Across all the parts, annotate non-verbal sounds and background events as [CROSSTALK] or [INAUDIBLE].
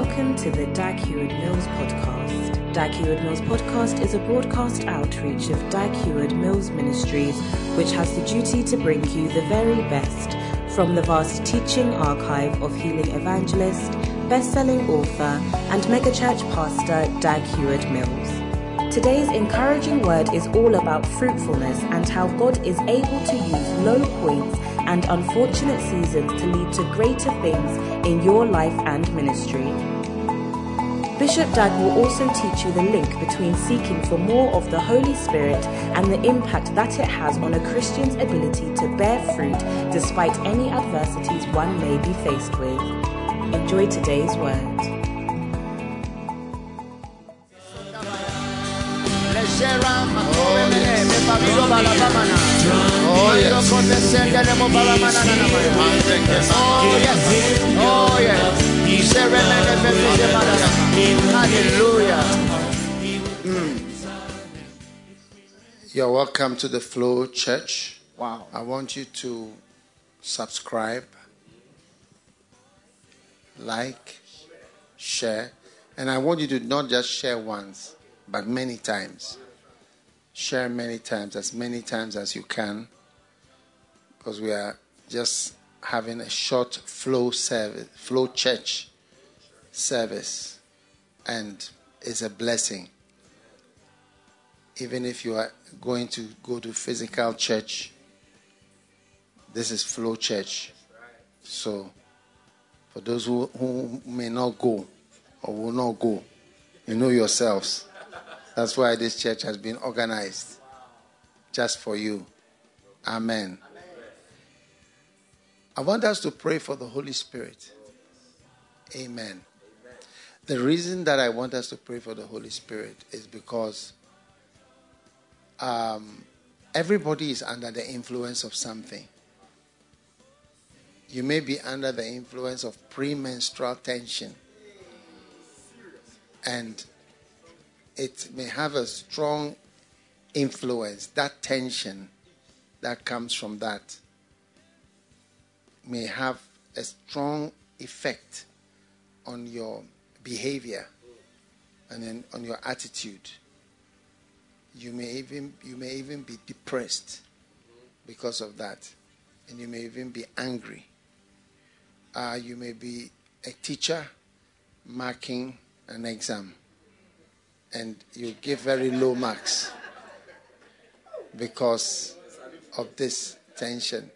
Welcome to the Dag Heward Mills podcast. Dag Heward Mills podcast is a broadcast outreach of Dag Heward Mills Ministries, which has the duty to bring you the very best from the vast teaching archive of healing evangelist, best-selling author, and megachurch pastor Dag Heward Mills. Today's encouraging word is all about fruitfulness and how God is able to use low points and unfortunate seasons to lead to greater things in your life and ministry. Bishop Dag will also teach you the link between seeking for more of the Holy Spirit and the impact that it has on a Christian's ability to bear fruit despite any adversities one may be faced with. Enjoy today's word. Oh. Oh, yes. Oh, yes. Hallelujah. You're welcome to the Flow Church. Wow. I want you to subscribe, like, share, and I want you to not just share once, but many times. Share many times, as many times as you can, because we are just having a short flow service, flow church service, and it's a blessing. Even if you are going to go to physical church, this is flow church. So, for those who, who may not go or will not go, you know yourselves. That's why this church has been organized just for you. Amen. I want us to pray for the Holy Spirit. Amen. The reason that I want us to pray for the Holy Spirit is because um, everybody is under the influence of something. You may be under the influence of premenstrual tension. And it may have a strong influence. That tension that comes from that may have a strong effect on your behavior and then on your attitude. You may even you may even be depressed because of that, and you may even be angry. Uh, you may be a teacher marking an exam, and you give very low marks because of this tension,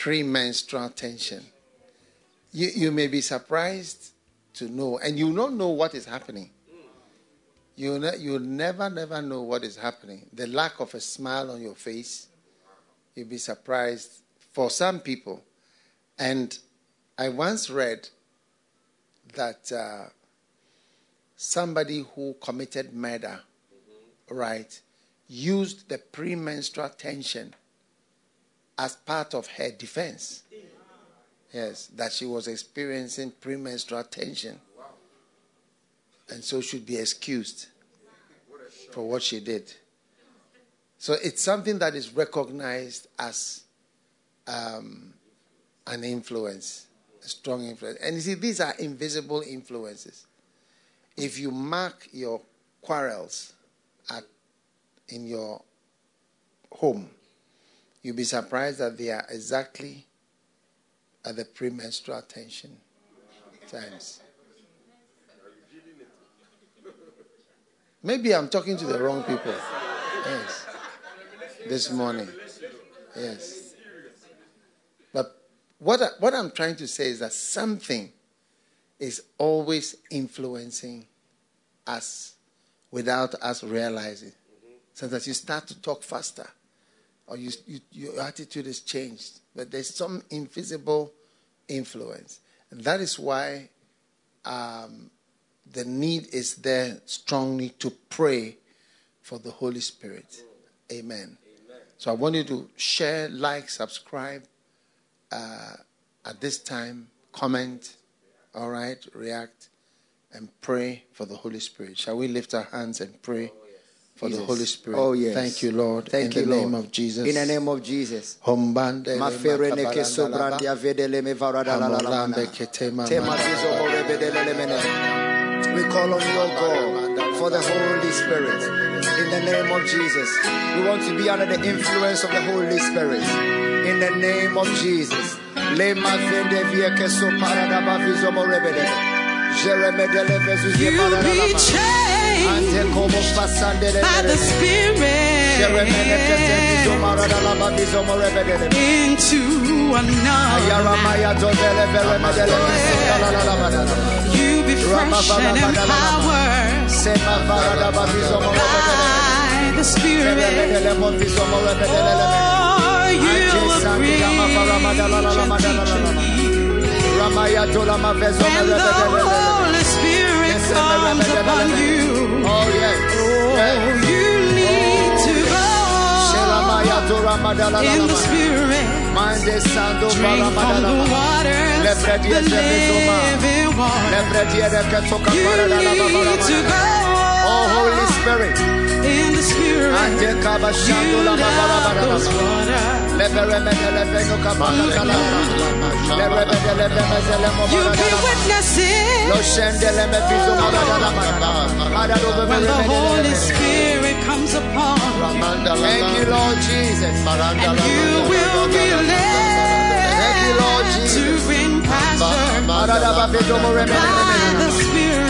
premenstrual tension. You, you may be surprised to know, and you don't know what is happening. You ne- you never never know what is happening. The lack of a smile on your face, you'll be surprised for some people. And I once read that uh, somebody who committed murder, right, used the premenstrual tension as part of her defense. Yes, that she was experiencing premenstrual tension. And so should be excused for what she did. So it's something that is recognized as um, an influence, a strong influence. And you see, these are invisible influences. If you mark your quarrels at, in your home, you'll be surprised that they are exactly at the premenstrual tension times. Maybe I'm talking to the wrong people. Yes. This morning. Yes. But what, I, what I'm trying to say is that something is always influencing us without us realizing. Sometimes you start to talk faster or you, you, your attitude is changed. But there's some invisible influence. And that is why um, the need is there strongly to pray for the Holy Spirit. Amen. Amen. So I want you to share, like, subscribe uh, at this time, comment, all right, react, and pray for the Holy Spirit. Shall we lift our hands and pray for the Holy Spirit. Oh, yes. Thank you, Lord. Thank in you, the Lord. name of Jesus. In the name of Jesus. We call on your God, for the Holy Spirit. In the name of Jesus. We want to be under the influence of the Holy Spirit. In the name of Jesus. Le mafende vie ke so parada ba fizo mo rebedele. Jeremedele vezu ye You parada la be ma. changed Ante como pasandele by the mene. Jeremene ke se fizo Spirit marada la ba fizo mo rebedele. into another. You be fresh and empowered Sema vara da ba viso mo rebedele. by the Spirit. Rebedele mo viso mo rebedele le mene. Oh, you will bring Ramaya dola the. Holy Spirit comes upon you. Oh yes. Oh, you need to go in the. Spirit. Drink from the ma. waters, the predie se vezoma. living water. Le predie de que toca You para la la ma para need to madala. Oh Holy Spirit. The Spirit. Ante kaba shando You la ma para love para those la ma. waters. Le bere me de le beno kapala kala. Le rebe de le beme ze le mo You'll be witnessing Lo shende le me fizo mo para la ma. Ada do be when the Holy. Spirit comes upon you. Thank you Lord Jesus. And you will be Thank you Lord led to bring pasture Ada da ba fizo mo re me by the Spirit.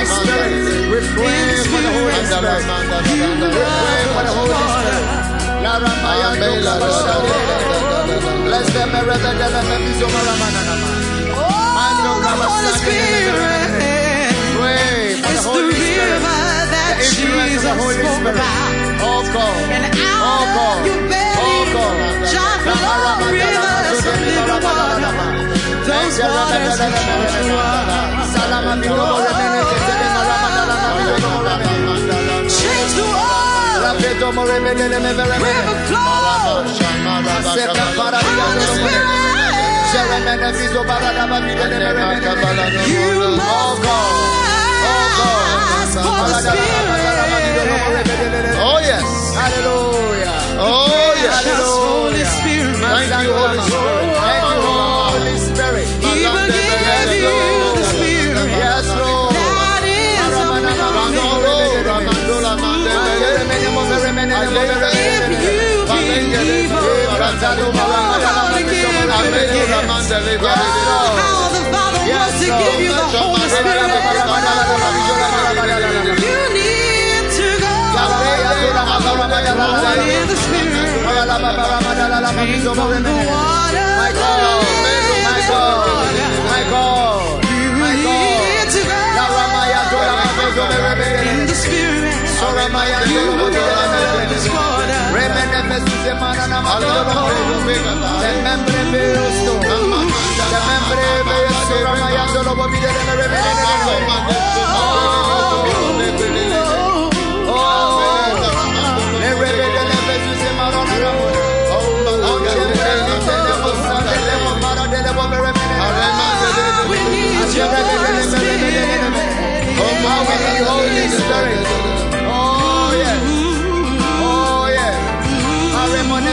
Holy Spirit, we pray for the Holy Spirit. We pray for the Holy Spirit. La ramaya doka bashade. Bless them, the Rebbe, Bizo, Maramana, Nama. Mando The Holy. Spirit Pray for the is the Holy Spirit. river that The influence of the Holy Spirit. Oh God. Oh God. Oh God. shall rivers of living water. Those waters will come Salama Bizo, Maramene, Ketele, Maramana, Bizo, Maramene. Change the world. Rapeto, Maramene, Maramene. River flow. Sepa para Holy Dios, Spirit. Jeremene, Bizo, Barada, Babide, Maramene. You must ask for the Spirit. Oh, yes. Hallelujah. Oh, yes. Holy Spirit. Thank you, Holy Spirit. Thank you, Holy Spirit. He will give you how the Father wants to give you the Holy Spirit. You need to go in the Spirit. Drink from the water. My God, my God, my God, You need to go La ramaya dola mabezo in the Spirit. Sora maya You dola will dola go in merebele. this water. Remene mesuze mana na madola. The membre beosto. The membre beosto ramaya dola bobide merebele. Merebele mesuze mana na madola. We need your Holy Spirit.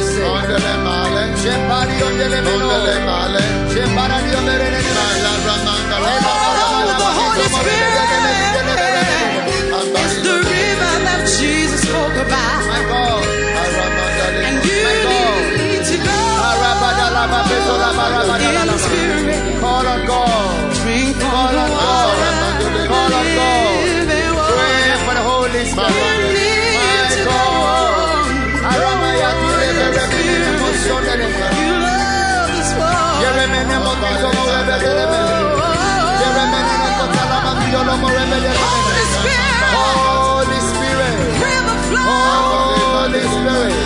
veremene kesele mogarama. Jeremene mogarama. Eyo. How we need you. Antolo mobile veremene. We need your Spirit. Soremene kote remene. Oremene remene mo. Jeremene veriato. Awala maya tolo mobile. Jembariose. Jembario dele meno. Jembario dele meno. The Holy Spirit is the river that Jesus spoke about. My God. And you need to go Arabadalaba bezola barabada. bedeleme. Andalanda. Holy Spirit. Holy Spirit.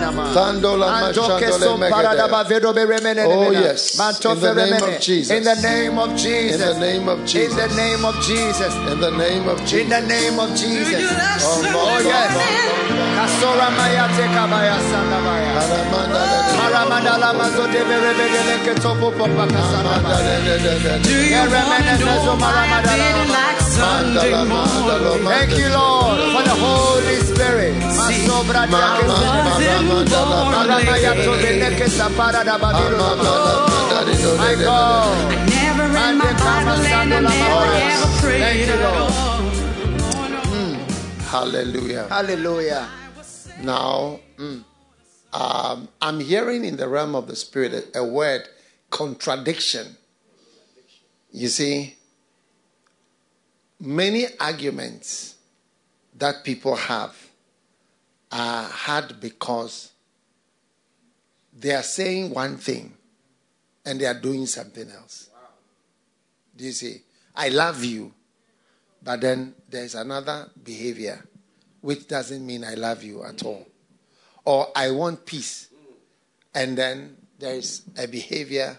remene. need you, Lord. Ajoreme yosa. Yeah. Amberedele mobidomo I remene. really need you, Lord. Stereo manano moderebele. Oh my God. My God. Rafa sera mayanto rebedele menenama. Tandola Anto mashandole keso parada megede. bavedo beremene nemena. yes. In the name of Jesus. In the name of In Jesus. the name of In the name of Jesus. In the name of In Jesus. the name of Jesus. Oh, yes. Kasora mayate kabaya sandabaya. Maramandala mazote berebedele ketopo popa kasandabaya. Do you want to know of why I did it like Sunday morning? Thank you, Lord, for the Holy Spirit. Masobra I wasn't born Maramayato late. beleke sapara da babilo. My God. Never read my Bible and I never ever prayed Thank you, at Lord. all. Hallelujah. Hallelujah. Now, mm, um, I'm hearing in the realm of the spirit a, a word contradiction. You see, many arguments that people have are hard because they are saying one thing and they are doing something else. Do you see? I love you, but then there's another behavior which doesn't mean I love you at all. Or I want peace, and then there is a behavior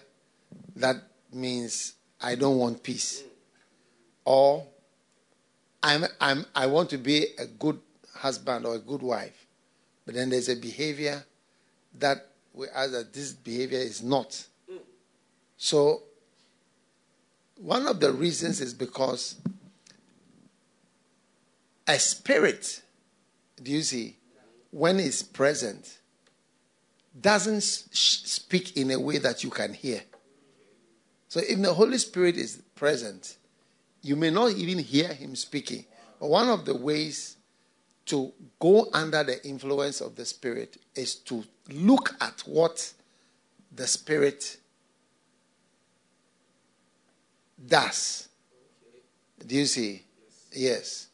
that means I don't want peace. Or I'm, I'm, I want to be a good husband or a good wife, but then there's a behavior that we ask that this behavior is not. So, one of the reasons is because a spirit, do you see, when it's present, doesn't speak in a way that you can hear. So if the Holy Spirit is present, you may not even hear him speaking. But one of the ways to go under the influence of the Spirit is to look at what the Spirit does. Do you see? Yes.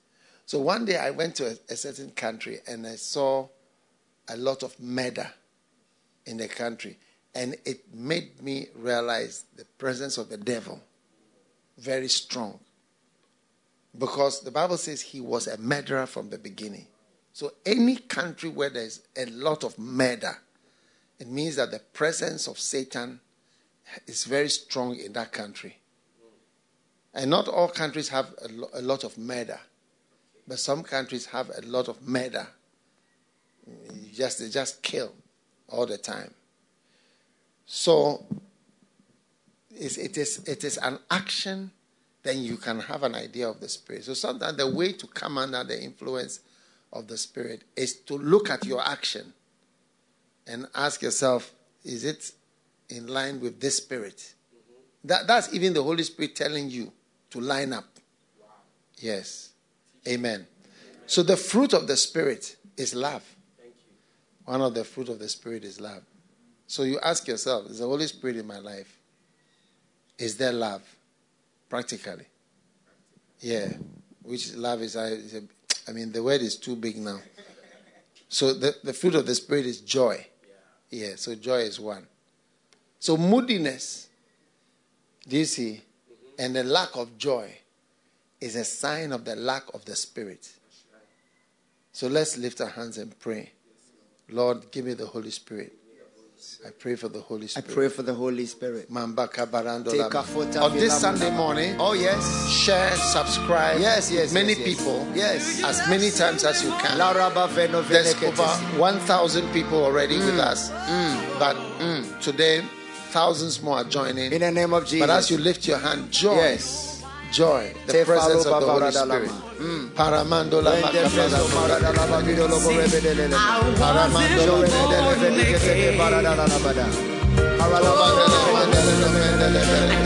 So one day I went to a, certain country and I saw a lot of murder in the country. And it made me realize the presence of the devil very strong. Because the Bible says he was a murderer from the beginning. So any country where there's a lot of murder, it means that the presence of Satan is very strong in that country. And not all countries have a, lo- a lot of murder, but some countries have a lot of murder. You just they just kill all the time. So it is it is an action. Then you can have an idea of the spirit. So sometimes the way to come under the influence of the spirit is to look at your action and ask yourself, is it in line with this spirit? Mm-hmm. That, that's even the Holy Spirit telling you to line up. Yes. Amen. So the fruit of the Spirit is love. One of the fruit of the Spirit is love. So you ask yourself, is the Holy Spirit in my life? Is there love? Practically. Yeah. Which love is, I, I mean, the word is too big now. So the, the fruit of the Spirit is joy. Yeah, so joy is one. So moodiness, do you see? Mm-hmm. And the lack of joy is a sign of the lack of the Spirit. So let's lift our hands and pray. Lord, give me the Holy Spirit. I pray for the Holy Spirit. I pray for the Holy Spirit. Take a foot On of this Sunday morning, Oh yes. share, subscribe. Yes, yes. Many yes, yes. people. Yes. As many times as you can. There's over 1,000 people already with Mm. us. But today, thousands more are joining. In the name of Jesus. But as you lift your hand, joy. Yes. Joy. The Te presence falo of the Holy. Spirit. Paramando la Vende preso makapala. maradalaba vidolo borebedelele. I Paramando wasn't la born Vedikete late. baradalabada.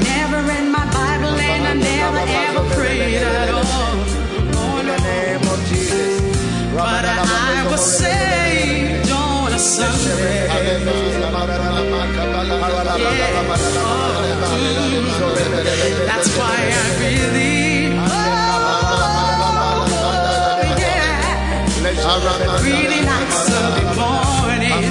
Never read my Bible and I never ever prayed at all. In the name of Jesus. But I was saved on a Sunday. That's why I really, oh, yeah, really like Sunday morning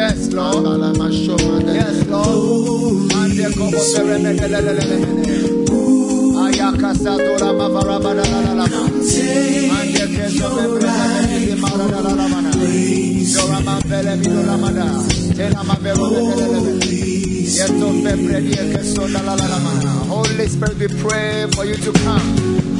la la la la la Yes, Lord. Yes, Lord. Mande Kobo Berebedeleme. Ayakasa Dora Mabarabada la Lama. Mande Kezo Berebedeleme Marada la la la la la. Holy Spirit, we pray for you to come.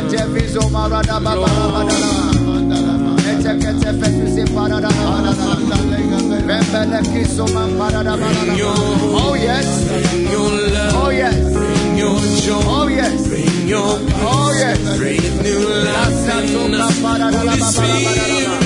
baradobi este. Emamano no se. Ete viso marada baba badala. Ete kete parada badala. Bembele kiso parada badala. Oh yes. Bring your Oh yes. bring your joy, Oh yes. bring your Oh yes. breathe new life. Holy Spirit,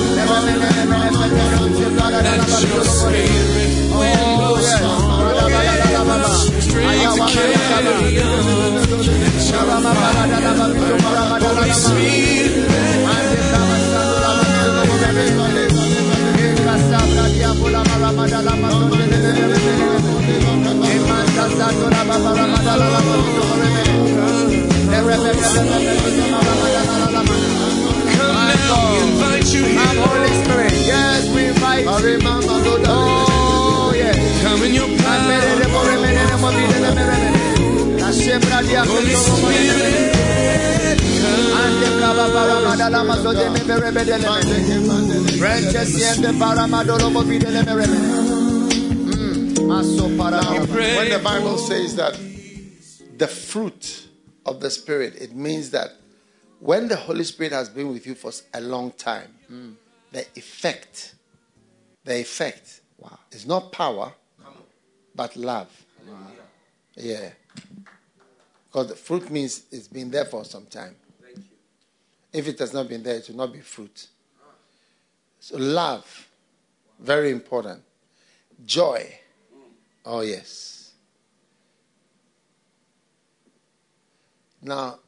your spirit Ande kama We invite you Come. Holy Spirit, yes we invite you. Oh yes. Come in your power. Holy Spirit, come. When the Bible says that the fruit of the Spirit, it means that when the Holy Spirit has been with you for a long time, the effect, the effect is not power, but love. Yeah. Because the fruit means it's been there for some time. If it has not been there, it will not be fruit. So, love, very important. Joy, oh, yes. Now,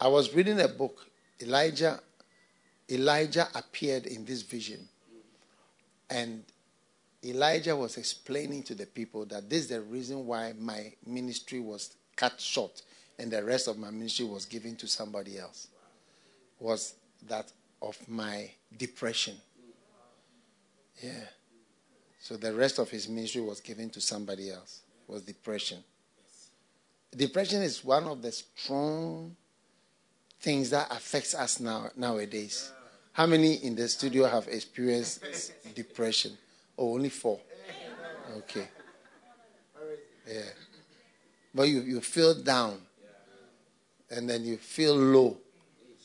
I was reading a book. Elijah, Elijah appeared in this vision, and Elijah was explaining to the people that this is the reason why my ministry was cut short, and the rest of my ministry was given to somebody else. Was that of my depression? Yeah. So the rest of his ministry was given to somebody else. Was depression. Depression is one of the strong things that affects us now nowadays. How many in the studio have experienced depression? Oh, only four. Okay. Yeah. But you, you feel down. And then you feel low.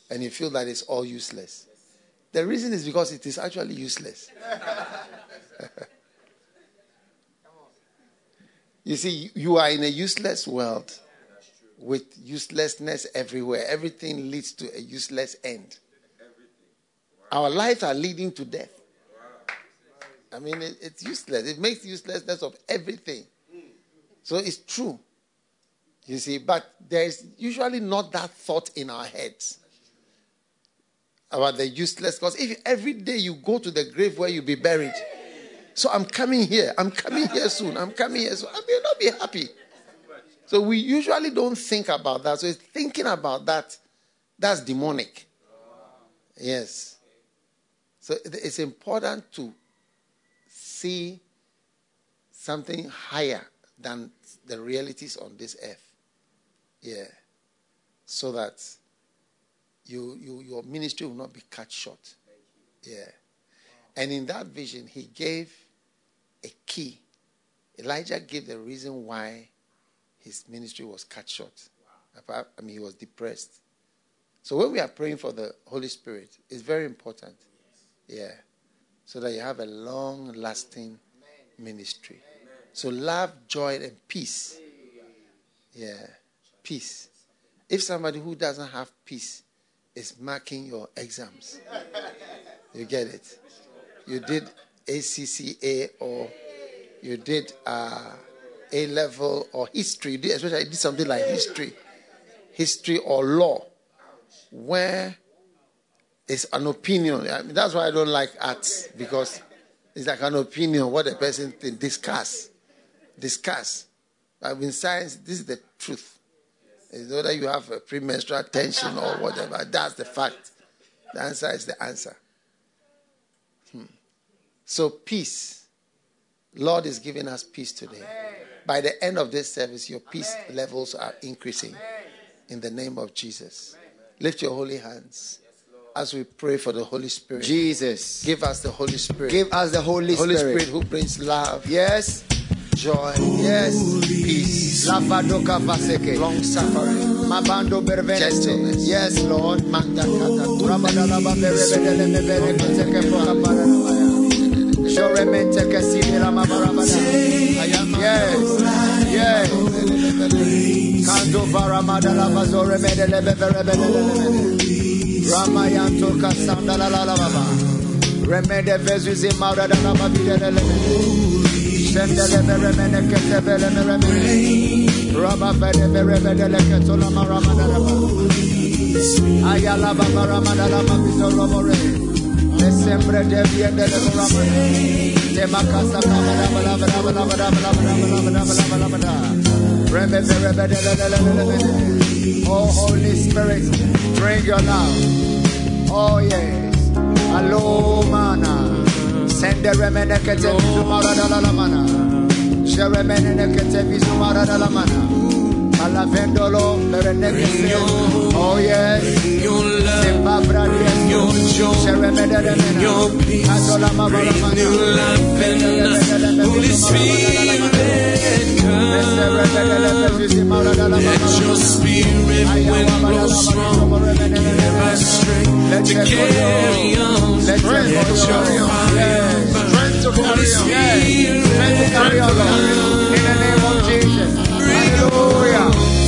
And you feel that it's all useless. The reason is because it is actually useless. [LAUGHS] you see, you are in a useless world with uselessness everywhere. Everything leads to a useless end. Our lives are leading to death. I mean, it, it's useless. It makes uselessness of everything. So it's true. You see, but there is usually not that thought in our heads about the useless. Because if every day you go to the grave where you'll be buried, so I'm coming here, I'm coming here soon, I'm coming here soon, I may not be happy. So we usually don't think about that. So thinking about that, that's demonic. Yes. So it's important to see something higher than the realities on this earth. Yeah. So that you, you your ministry will not be cut short. Yeah. And in that vision, he gave a key. Elijah gave the reason why his ministry was cut short. I mean, he was depressed. So when we are praying for the Holy Spirit, it's very important. Yeah. So that you have a long lasting ministry. So love, joy, and peace. Yeah. Peace. If somebody who doesn't have peace is marking your exams, you get it. You did ACCA or you did uh, A level or history, especially you did something like history, history or law, where it's an opinion. I mean, that's why I don't like arts because it's like an opinion what a person think. Discuss, discuss. I mean, science, this is the truth. It's whether you have a premenstrual tension or whatever. That's the fact. The answer is the answer. Hmm. So peace. Lord is giving us peace today. By the end of this service, your peace levels are increasing. In the name of Jesus. Lift your holy hands as we pray for the Holy Spirit. Jesus. Give us the Holy Spirit. Give us the Holy, Holy Spirit. Spirit who brings love, Yes. joy, Yes. peace, Lavadoka vaseke. long suffering, Mabando bervene. Gentleness. Yes, Lord. manda kata, Rabadalaba berebedele mebere koteke Ramayanto kasanda la la la baba. Remede vezus imara da la babida de lemon. Sendele beremene ketebele meremene. Raba bede beremene leketola maramada la baba. Ayala baba ramada la babida la baba le le le le. Oh Holy Spirit, bring your love. Oh yes. Allo mana. Sende remene kete vizumara da la la mana. Jeremene kete vizumara da la mana vendolo per. Oh yes. Holy Spirit come. Let your spirit wind blow strong. Give us strength to carry on. Let your fire burn In the name of Jesus.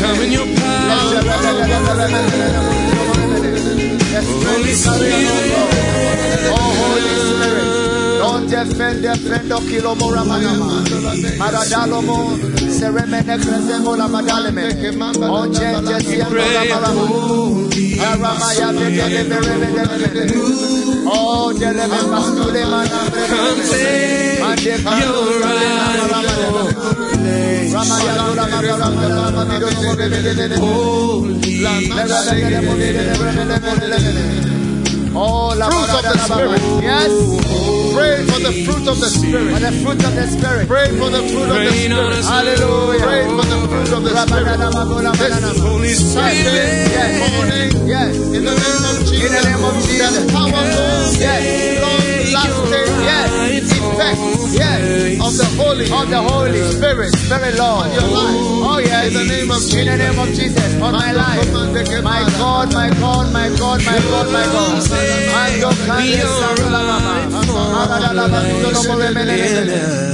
Come in your power. Holy Spirit, oh Holy Spirit, Lord, defend, defend, Okilo Moramanama, Maradalomo, Seremene Cresemo Lamadaleme, Onchen Jessia Moramaramo, Aramaya Delivereme, Oh, Deleme Mascule Holy, fruits of the Spirit. Yes. Pray for the fruit of the Spirit. For Spirit. the fruit of the Spirit. Pray for the fruit of the Spirit. Hallelujah. Pray for the fruit of the Spirit. This Holy Sunday Spirit. morning, Yes. in the name of Jesus, In the name of Jesus. the powerful, Yes. long-lasting Yes. Yes. of the Holy of the Holy Spirit, very Lord. your life. Oh yes. In the name of Jesus, In the name of Jesus, on my life. My God, my God, my God, my God, my God. Mando kande sandula mama. Arada lama ndolo mo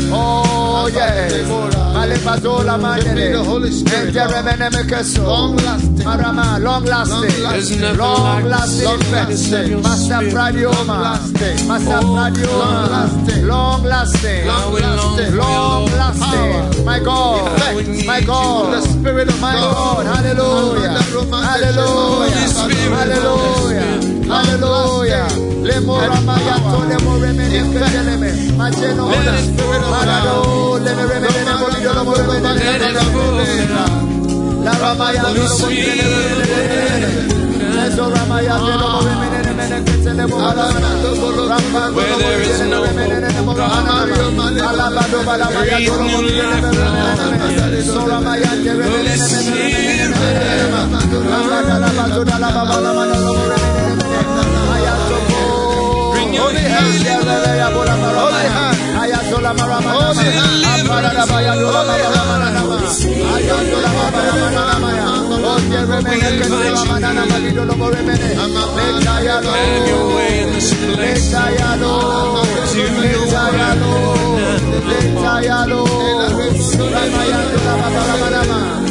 Oh yes. Male bazola mandele. the Holy Spirit. Ente me keso. Long lasting. Marama, long lasting, There's never long like the lasting sweetness effect. Master spirit. Pradioma, Long lasting. Master oh, Long Pradioma, lasting. long lasting, long for your long lasting. My God, How we need my. God, The Spirit of my God. God, hallelujah, hallelujah, hallelujah, hallelujah. Lemora mayato lemo remene keteleme, majeno ona, marado leme remene lemo bidolo mo remene Let it flow. La ramaya Holy Let's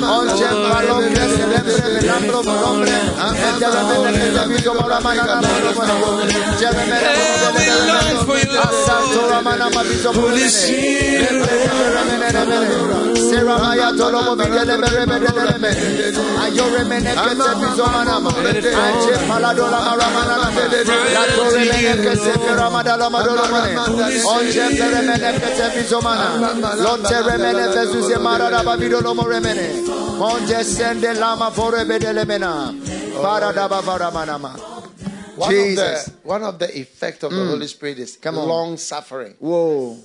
remene remene ketele mo ramana. Where there is no hope, God. Alabado balamaya Breathe lemo new life, remene. Ramaya lemo Holy remene Spirit. Bring your Holy hand. Have your way in this place. The long lasting effect of the Holy Spirit of God on my life. Man, there remain a question. Holy Spirit. Holy Monte sende lama forebe delemena. Varamanama. One Jesus. Of the, one of the effect of the mm. Holy Spirit is Come on. long suffering. Whoa.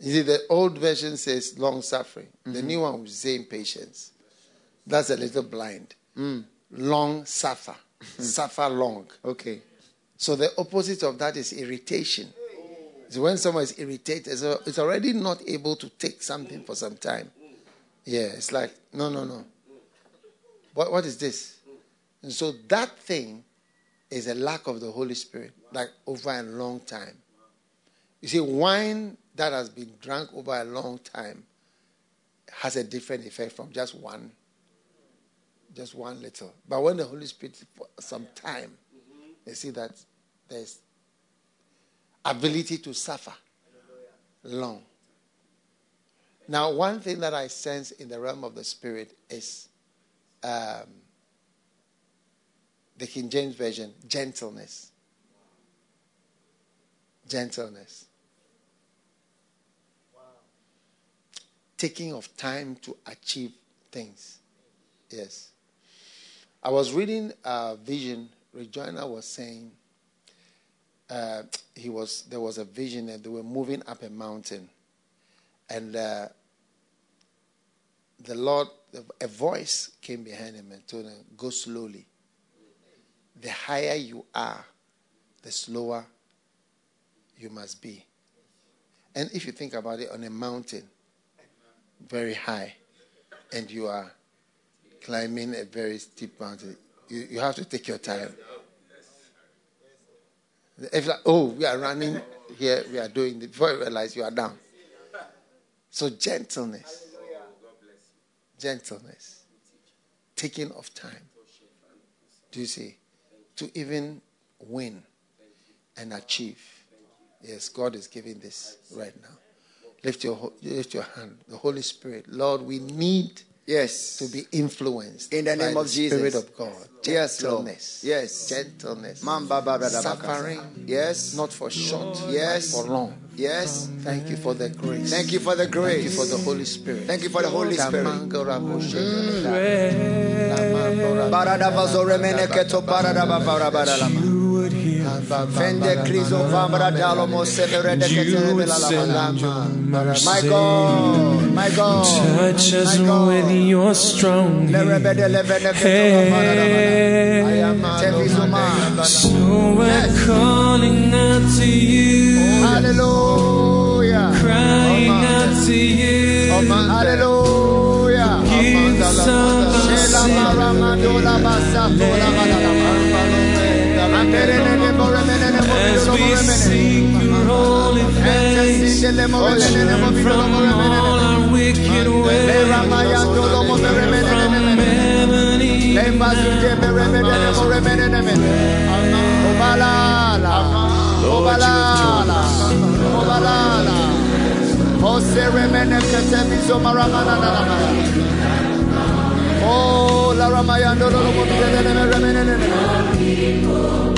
You see, the old version says long suffering. The mm-hmm. new one will say impatience. That's a little blind. Mm. Long suffer. Mm-hmm. suffer long. Okay. So the opposite of that is irritation. So when someone is irritated, so it's already not able to take something for some time. Yeah, it's like, no, no, no. What, what is this? And so that thing is a lack of the Holy Spirit, like over a long time. You see, wine that has been drunk over a long time has a different effect from just one, just one little. But when the Holy Spirit for some time, you see that there's ability to suffer long. Now, one thing that I sense in the realm of the spirit is um, the King James Version gentleness. Gentleness. Taking of time to achieve things. Yes. I was reading a vision. Regina was saying uh, he was there was a vision and they were moving up a mountain, and uh, the Lord, a voice came behind him and told him, "Go slowly. The higher you are, the slower you must be." And if you think about it, on a mountain, very high, and you are climbing a very steep mountain, you, you have to take your time. If like, oh, we are running here, we are doing this, before you realize you are down. So gentleness. Gentleness. Taking of time. Do you see? To even win and achieve. Yes, God is giving this right now. Lift your, lift your hand. The Holy Spirit. Lord, we need Yes. to be influenced In the name the of Jesus. Spirit of God. Yes, Lord. Gentleness. Yes. Gentleness. Mamba baba da baka. Suffering. Yes. Not for short, Yes. for long. Yes. Thank you for the grace. Thank you for the grace. Thank you for the Holy Spirit. Thank you for the Holy Spirit. Spirit. Fende krizo vambra dalo mo severe de you ketere would bela send lama. your My. God, my God, Touch us with your strong hand. Lerebede levene keto barada bana. I am Tevizuma. So we're calling out to you, Hallelujah. crying out to you. Hallelujah. Give us Shela mobilo From all our wicked ways. Oh, la ramayandolo moremene de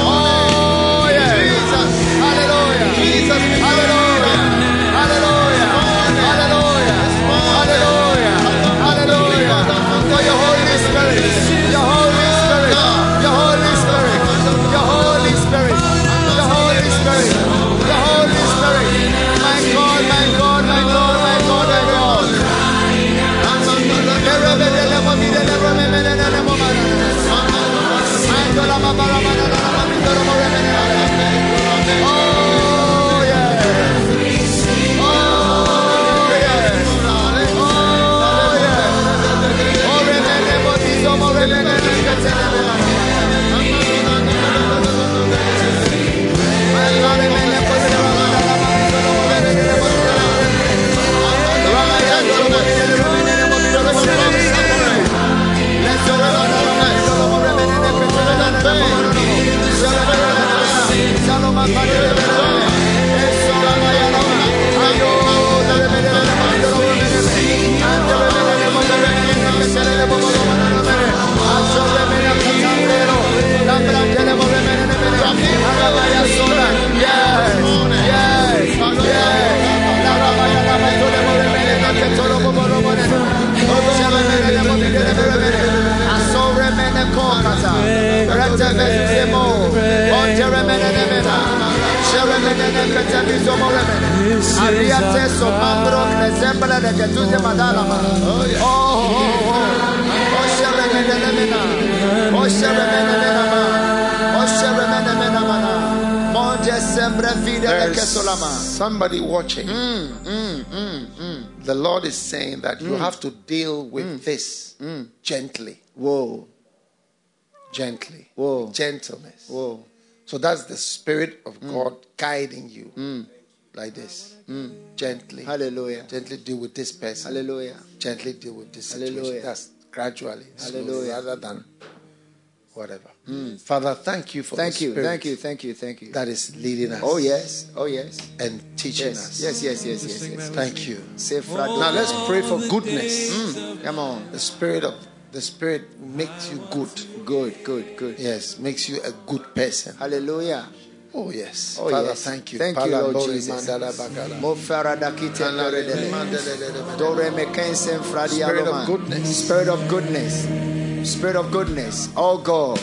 Oh, to deal with mm. this mm. gently. Whoa, Gently. Whoa. Gentleness. whoa. So that's the Spirit of mm. God guiding you like this. Gently. Hallelujah. Gently deal with this person. Hallelujah. Gently deal with this situation. Hallelujah. That's gradually. Hallelujah. Rather than whatever. Father, thank you for Thank the you, Spirit thank you, thank you, thank you. that is leading us Oh yes, oh yes, and teaching yes, us. yes, yes, yes, yes, yes. Thank you. Now let's pray for goodness. Mm, Come on. The spirit of the spirit makes you good. Good, good, good. Yes, makes you a good person. Hallelujah. Oh yes. Oh Father, yes. thank you. Thank you, Pala Lord Lord Jesus. Mandala Bagala. Mo farada kite peredele. Spirit Dore me kensen fradi of goodness. Spirit of goodness. Spirit of goodness. Oh God.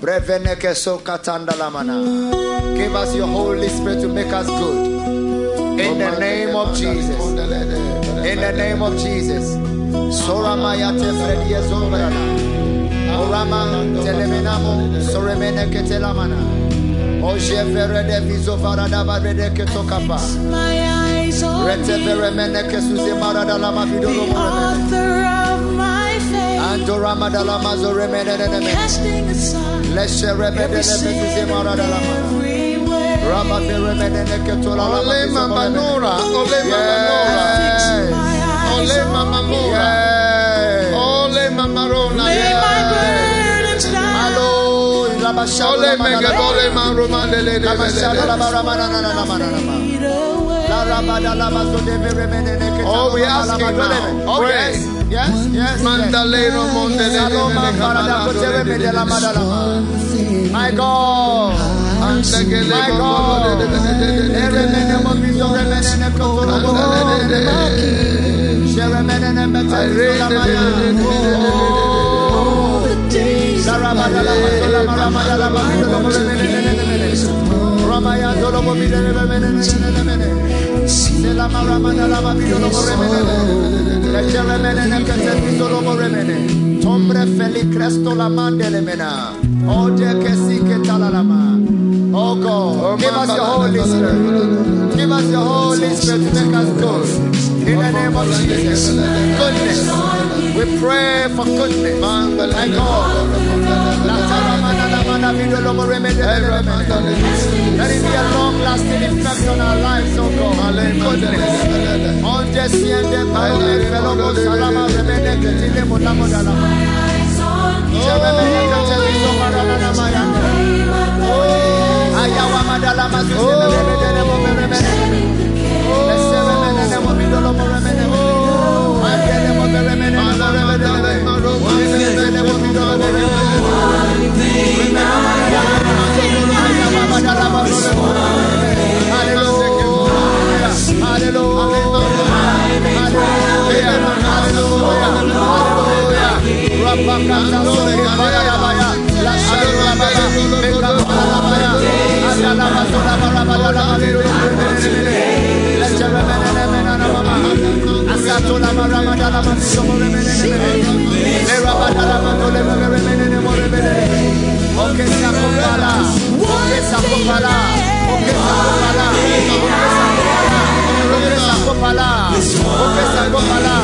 Brevene ke so katanda lamana. Give us your Holy Spirit to make us good. In the name of Jesus. In the name of Jesus. Soramaya te fredi ezombrana. Orama telemenamo. Soremene ke telamana. Oje vere de vizo varada varede ke tokapa. My eyes on Rete vere mene ke suze marada lama vido the author of casting aside every sin Ole Mama. Nora. Ole Mama Nora. Ole Mama Nora. Ole Mama Rona. Ole Lele Lele. Oh, we ask lama you now. me. Okay. Yes. Yes. Mandalero Monde Saloma farada kotere me de la madalama. My God. My God. Ere mene mo bizo re mene ne kotoro mo mene ne maki. Shere mene ne mete bizo la maya. All the days La of rama my da Tombre feli mena. Oh God, give us your Holy Spirit. Give us your Holy Spirit to make us good. In the name of Jesus. Goodness. We pray for goodness. My God. Let it be a long lasting effect on our lives, oh God. Goodness. On Kopala. Oke sa kopala. Oke sa kopala. Oke sa kopala.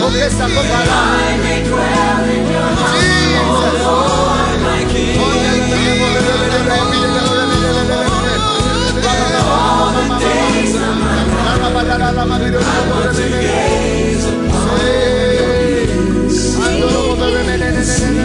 Oke sa kopala. Ah, Nasota Pradiako.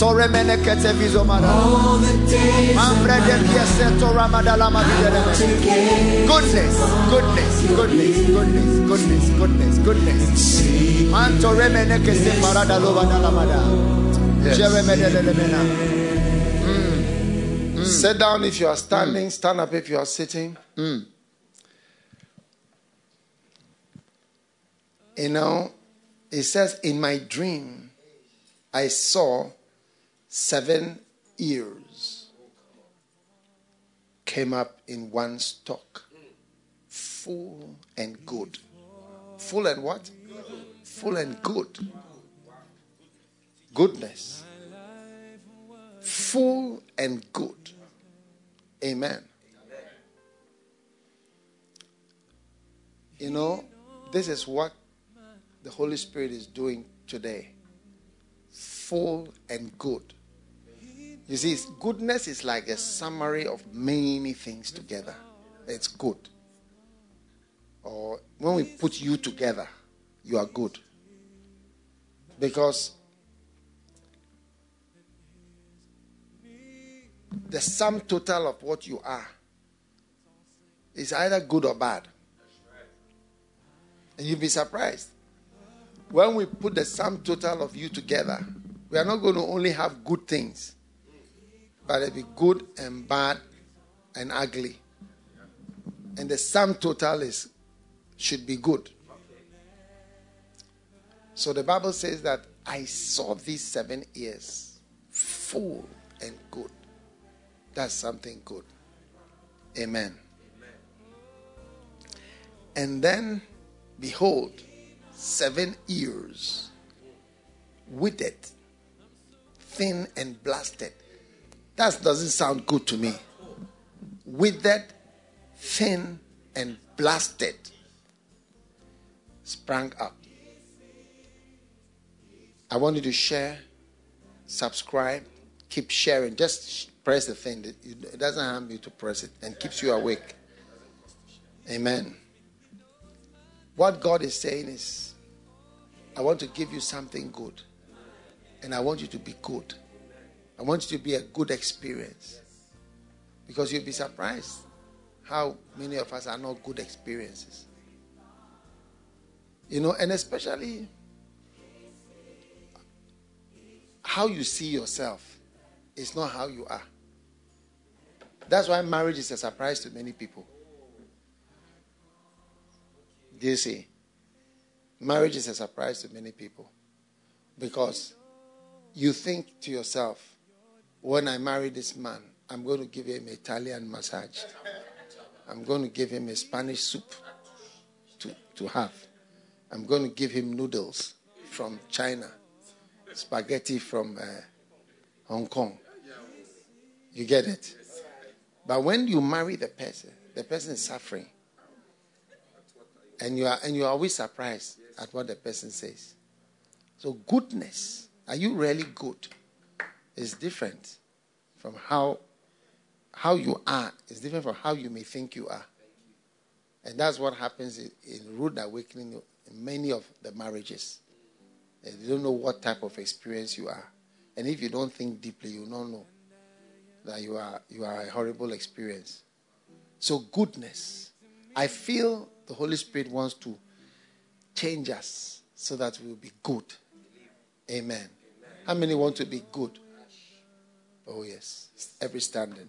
So remene kete vizo marada. Mambre de kiese to ramada lama. Goodness, goodness, goodness, goodness, goodness, goodness, goodness. Manto remene kese parada lova da lamada. Yes. Jeremene de lemena. Hmm. Hmm. Sit down if you are standing, stand up if you are sitting. Hmm. You know, it says, In my dream, I saw seven ears came up in one stalk, full and good. Full and what? Full and good. Goodness. Full and good. Amen. You know, this is what the Holy Spirit is doing today full and good. You see, goodness is like a summary of many things together. It's good. Or when we put you together, you are good. Because the sum total of what you are is either good or bad. And you'll be surprised. When we put the sum total of you together, we are not going to only have good things, but it'll be good and bad and ugly. And the sum total is should be good. So the Bible says that I saw these seven years full and good. That's something good. Amen. And then, behold, seven ears, withered, thin, and blasted. That doesn't sound good to me. Withered, thin, and blasted sprang up. I want you to share, subscribe, keep sharing. Just press the thing. It doesn't harm you to press it and keeps you awake. Amen. What God is saying is, I want to give you something good. And I want you to be good. I want it to be a good experience. Because you'll be surprised how many of us are not good experiences. You know, and especially how you see yourself is not how you are. That's why marriage is a surprise to many people. Do you see? Marriage is a surprise to many people because you think to yourself, when I marry this man, I'm going to give him Italian massage. I'm going to give him a Spanish soup to, to have. I'm going to give him noodles from China, spaghetti from uh, Hong Kong. You get it? But when you marry the person, the person is suffering. And you are and you are always surprised at what the person says. So goodness, are you really good? Is different from how how you are. It's different from how you may think you are. And that's what happens in, in rude awakening in many of the marriages. They don't know what type of experience you are. And if you don't think deeply, you don't know that you are you are a horrible experience. So goodness. I feel the Holy Spirit wants to change us so that we will be good. Amen. How many want to be good? Oh yes. Every standing.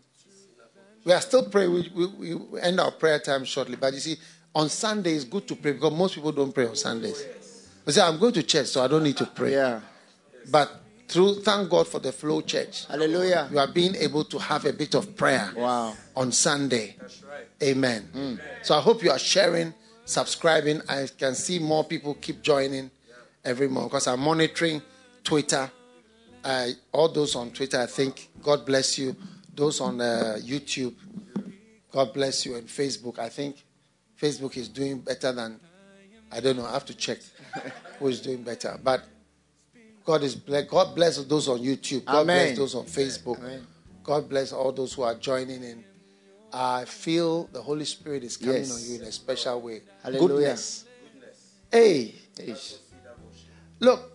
We are still praying. We, we, we end our prayer time shortly. But you see, on Sunday it's good to pray because most people don't pray on Sundays. They say, I'm going to church, so I don't need to pray. Yeah. But through thank God for the flow church. Hallelujah. You are being able to have a bit of prayer Wow. on Sunday. That's right. Amen. Hmm. So I hope you are sharing, subscribing. I can see more people keep joining every month because I'm monitoring Twitter. Uh, all those on Twitter, I think, God bless you. Those on uh, YouTube, God bless you. And Facebook, I think Facebook is doing better than, I don't know, I have to check [LAUGHS] who is doing better. But God is bless. God bless those on YouTube. God Amen. bless those on Facebook. God bless all those who are joining in. I feel the Holy Spirit is coming Yes. on you in a special way. Hallelujah. Goodness. Hey, Ish. look.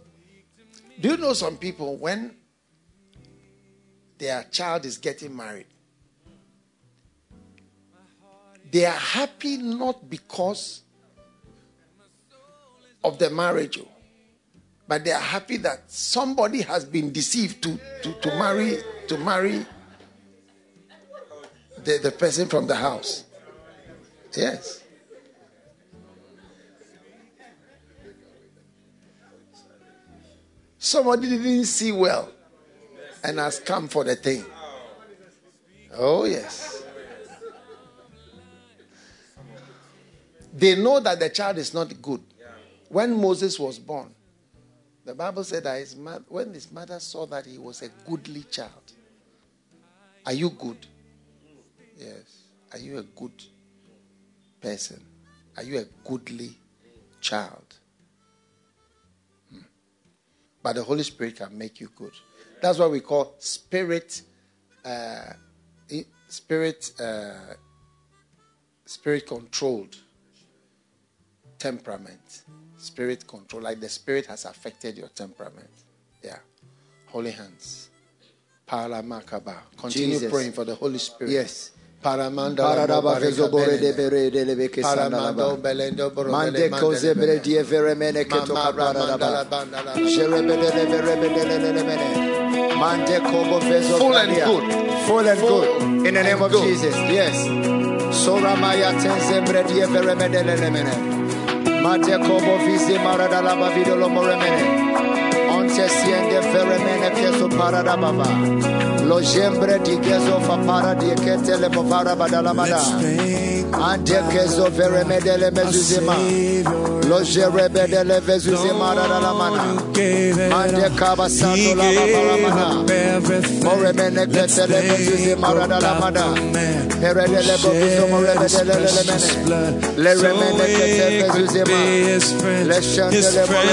Do you know some people when their child is getting married? They are happy not because of the marriage, oh, but they are happy that somebody has been deceived to, to, to marry to marry the, the person from the house. Yes. Somebody didn't see well and has come for the thing. Oh, yes. They know that the child is not good. When Moses was born, the Bible said that his mo- when his mother saw that he was a goodly child, are you good? Yes. Are you a good person? Are you a goodly child? But the Holy Spirit can make you good. That's what we call spirit, uh, spirit, uh, spirit controlled temperament. Spirit control, like the spirit has affected your temperament. Yeah. Holy hands. Paramakaba. Continue Jesus. praying for the Holy Spirit. Yes. Paramanda. Paradaba de bere de lebe ke. Mande koze bere die vere mene ke paradaba. Jerebe de lebe rebe de le le le mene. Mande kobo vezo Full and good. Full and good. In the name of. Jesus. Yes. Sora maya tenze bre die vere me de le le mene. Mate kobo vizi maradalaba vidolo more mene. Onte siende vere mene keso paradaba. Lo jembre di gezo fa para di ketele mo para badalamada. Ante kezo vere medele mezuzima. Lo jerebe dele vezuzima radalamana. Mande kaba santo la babaramana. More mene ketele mezuzima radalamada. Heredele bobizo more bedele le mene. Le remene ketele mezuzima. Le shandele more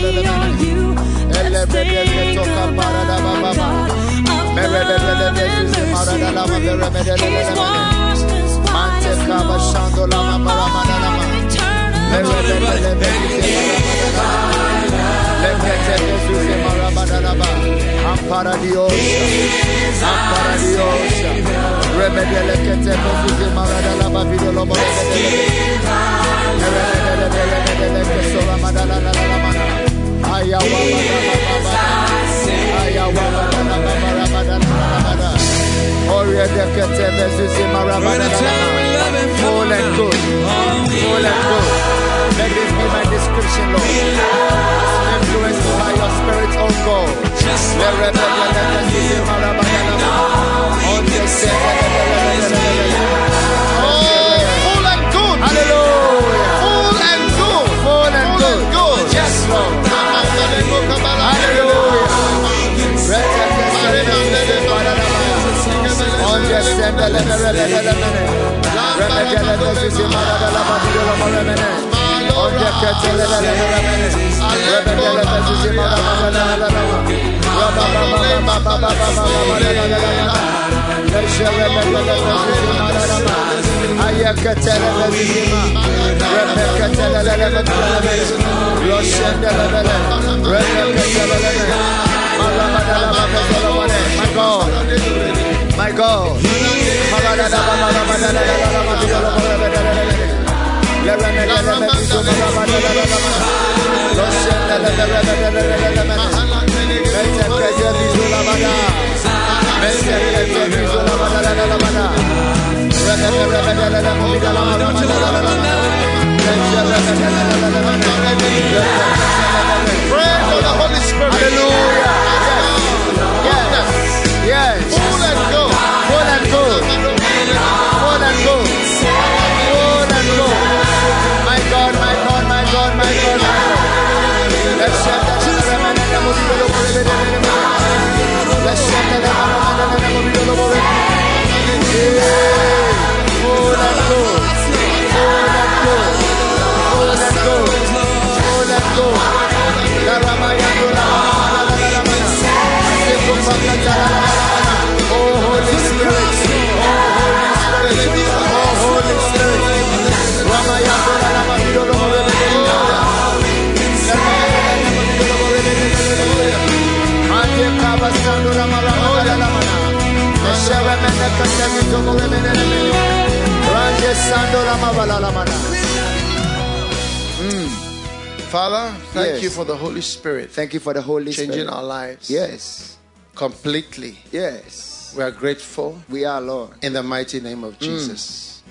le le le. Ele rebe de toka para da ba ba ba. Me rebe de le le de se mara da la ma me rebe de le le le le. Mante kaba shando la ma para ma da la ma. Me rebe de le le de se mara ma da la ma. Le kete de su se mara ma da la ba. Ampara Dios. Ampara Dios. Rebe de le kete de su se mara da la ba video lo mo rebe de le le. Full and good, full and good. Let this be my description, Lord. Influenced by your spirit, oh God. Let Full My God. My God. Father, thank Yes. you for the Holy Spirit Thank you for the Holy Spirit changing Spirit. our lives. Yes. completely. Yes. We are grateful We are, Lord. in the mighty name of Jesus.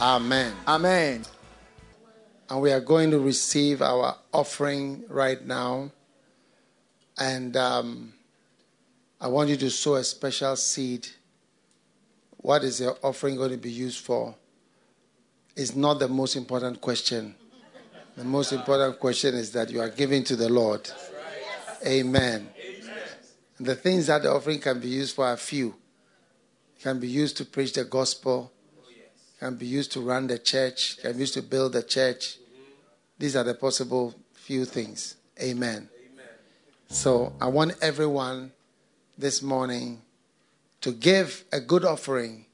Amen. Amen. And we are going to receive our offering right now. And um, I want you to sow a special seed. What is your offering going to be used for? Is not the most important question. The most important question is that you are giving to the Lord. Amen. And the things that the offering can be used for are few. It can be used to preach the gospel, it can be used to run the church, it can be used to build the church. These are the possible few things. Amen. So I want everyone this morning to give a good offering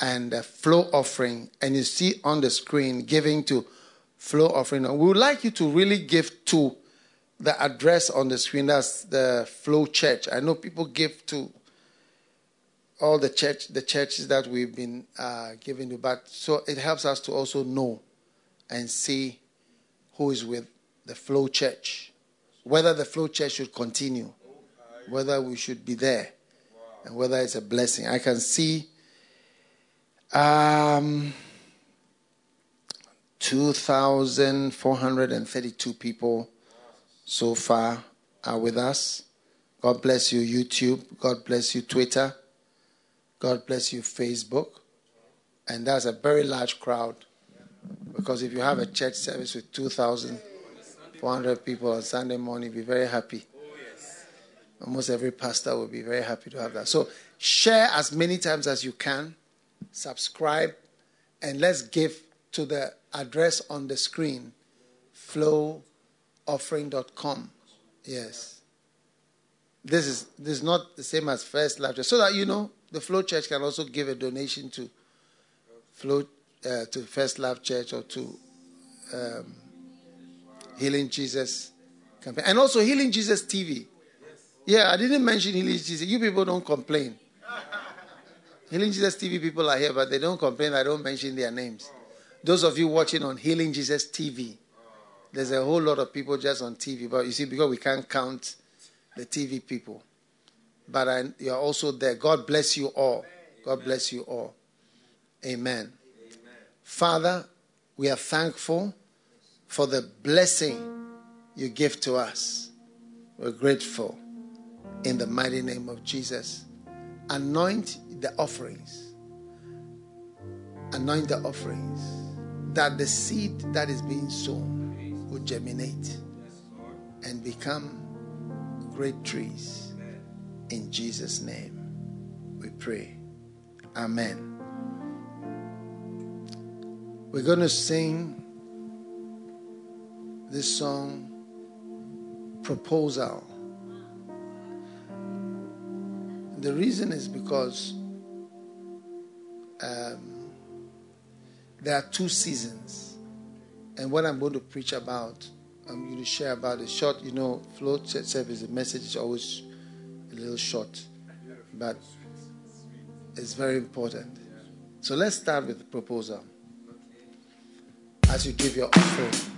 and a flow offering. And you see on the screen giving to flow offering. We would like you to really give to the address on the screen. That's the flow church. I know people give to all the church, the churches that we've been uh, giving to, but so it helps us to also know and see who is with the flow church, whether the flow church should continue, whether we should be there, and whether it's a blessing. I can see um, 2,432 people so far are with us. God bless you, YouTube. God bless you, Twitter. God bless you, Facebook. And that's a very large crowd. Because if you have a church service with 2,400 people on Sunday morning, be very happy. Almost every pastor will be very happy to have that. So share as many times as you can, subscribe, and let's give to the address on the screen flowoffering.com. Yes. This is this is not the same as First Love Church. So that you know, the Flow Church can also give a donation to Flow uh, to First Love Church or to um, Healing Jesus campaign, and also Healing Jesus TV. Yeah, I didn't mention Healing Jesus. You people don't complain. [LAUGHS] Healing Jesus TV people are here, but they don't complain. I don't mention their names. Those of you watching on Healing Jesus TV, there's a whole lot of people just on TV, but you see, because we can't count the TV people. But I, you're also there. God bless you all. God bless you all. Amen. Father, we are thankful for the blessing you give to us. We're grateful in the mighty name of Jesus. Anoint the offerings. Anoint the offerings that the seed that is being sown will germinate and become great trees. In Jesus' name, we pray. Amen. We're going to sing this song, Proposal. The reason is because um, there are two seasons. And what I'm going to preach about, I'm going to share about a short, you know, flow service, the message is always a little short, but it's very important. So let's start with the proposal. As you give your offering.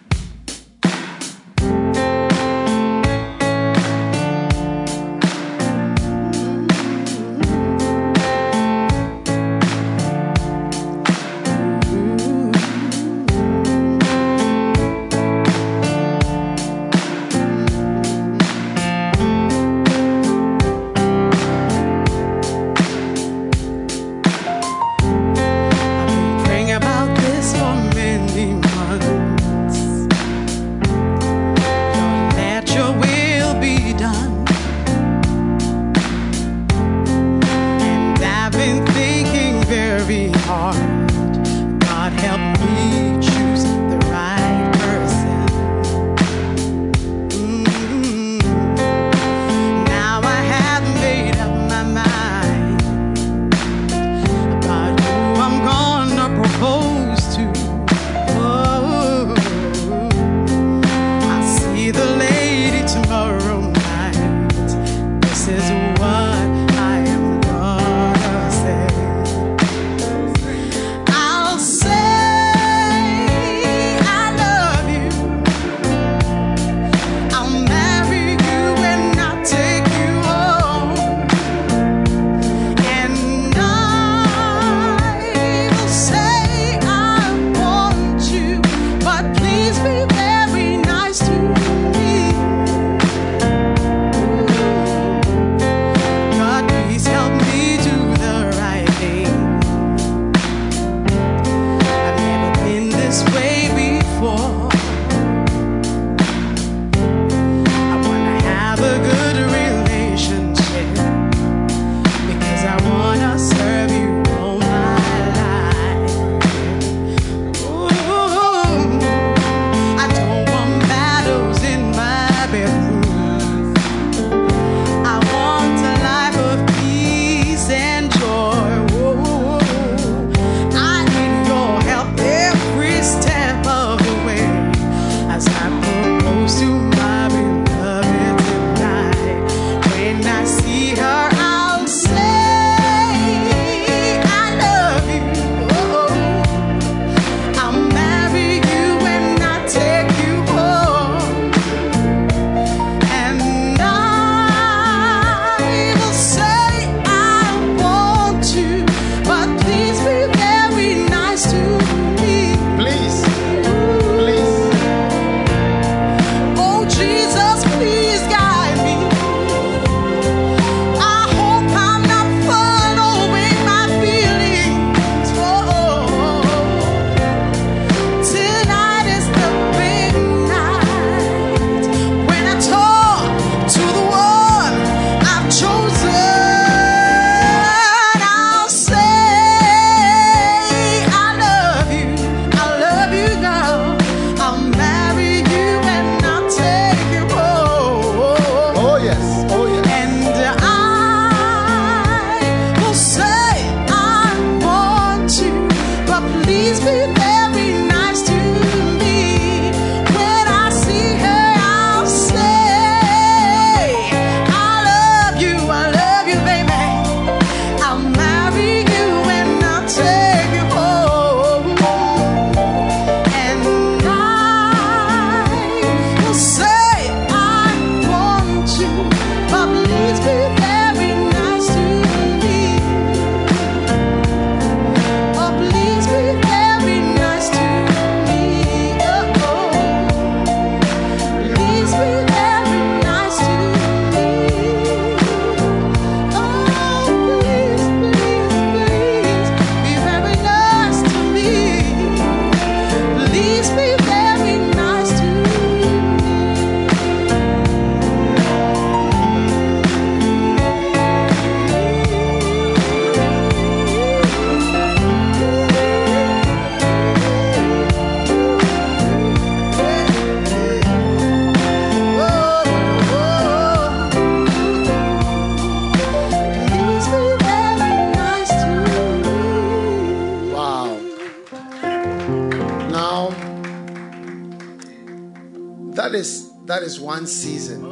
is one season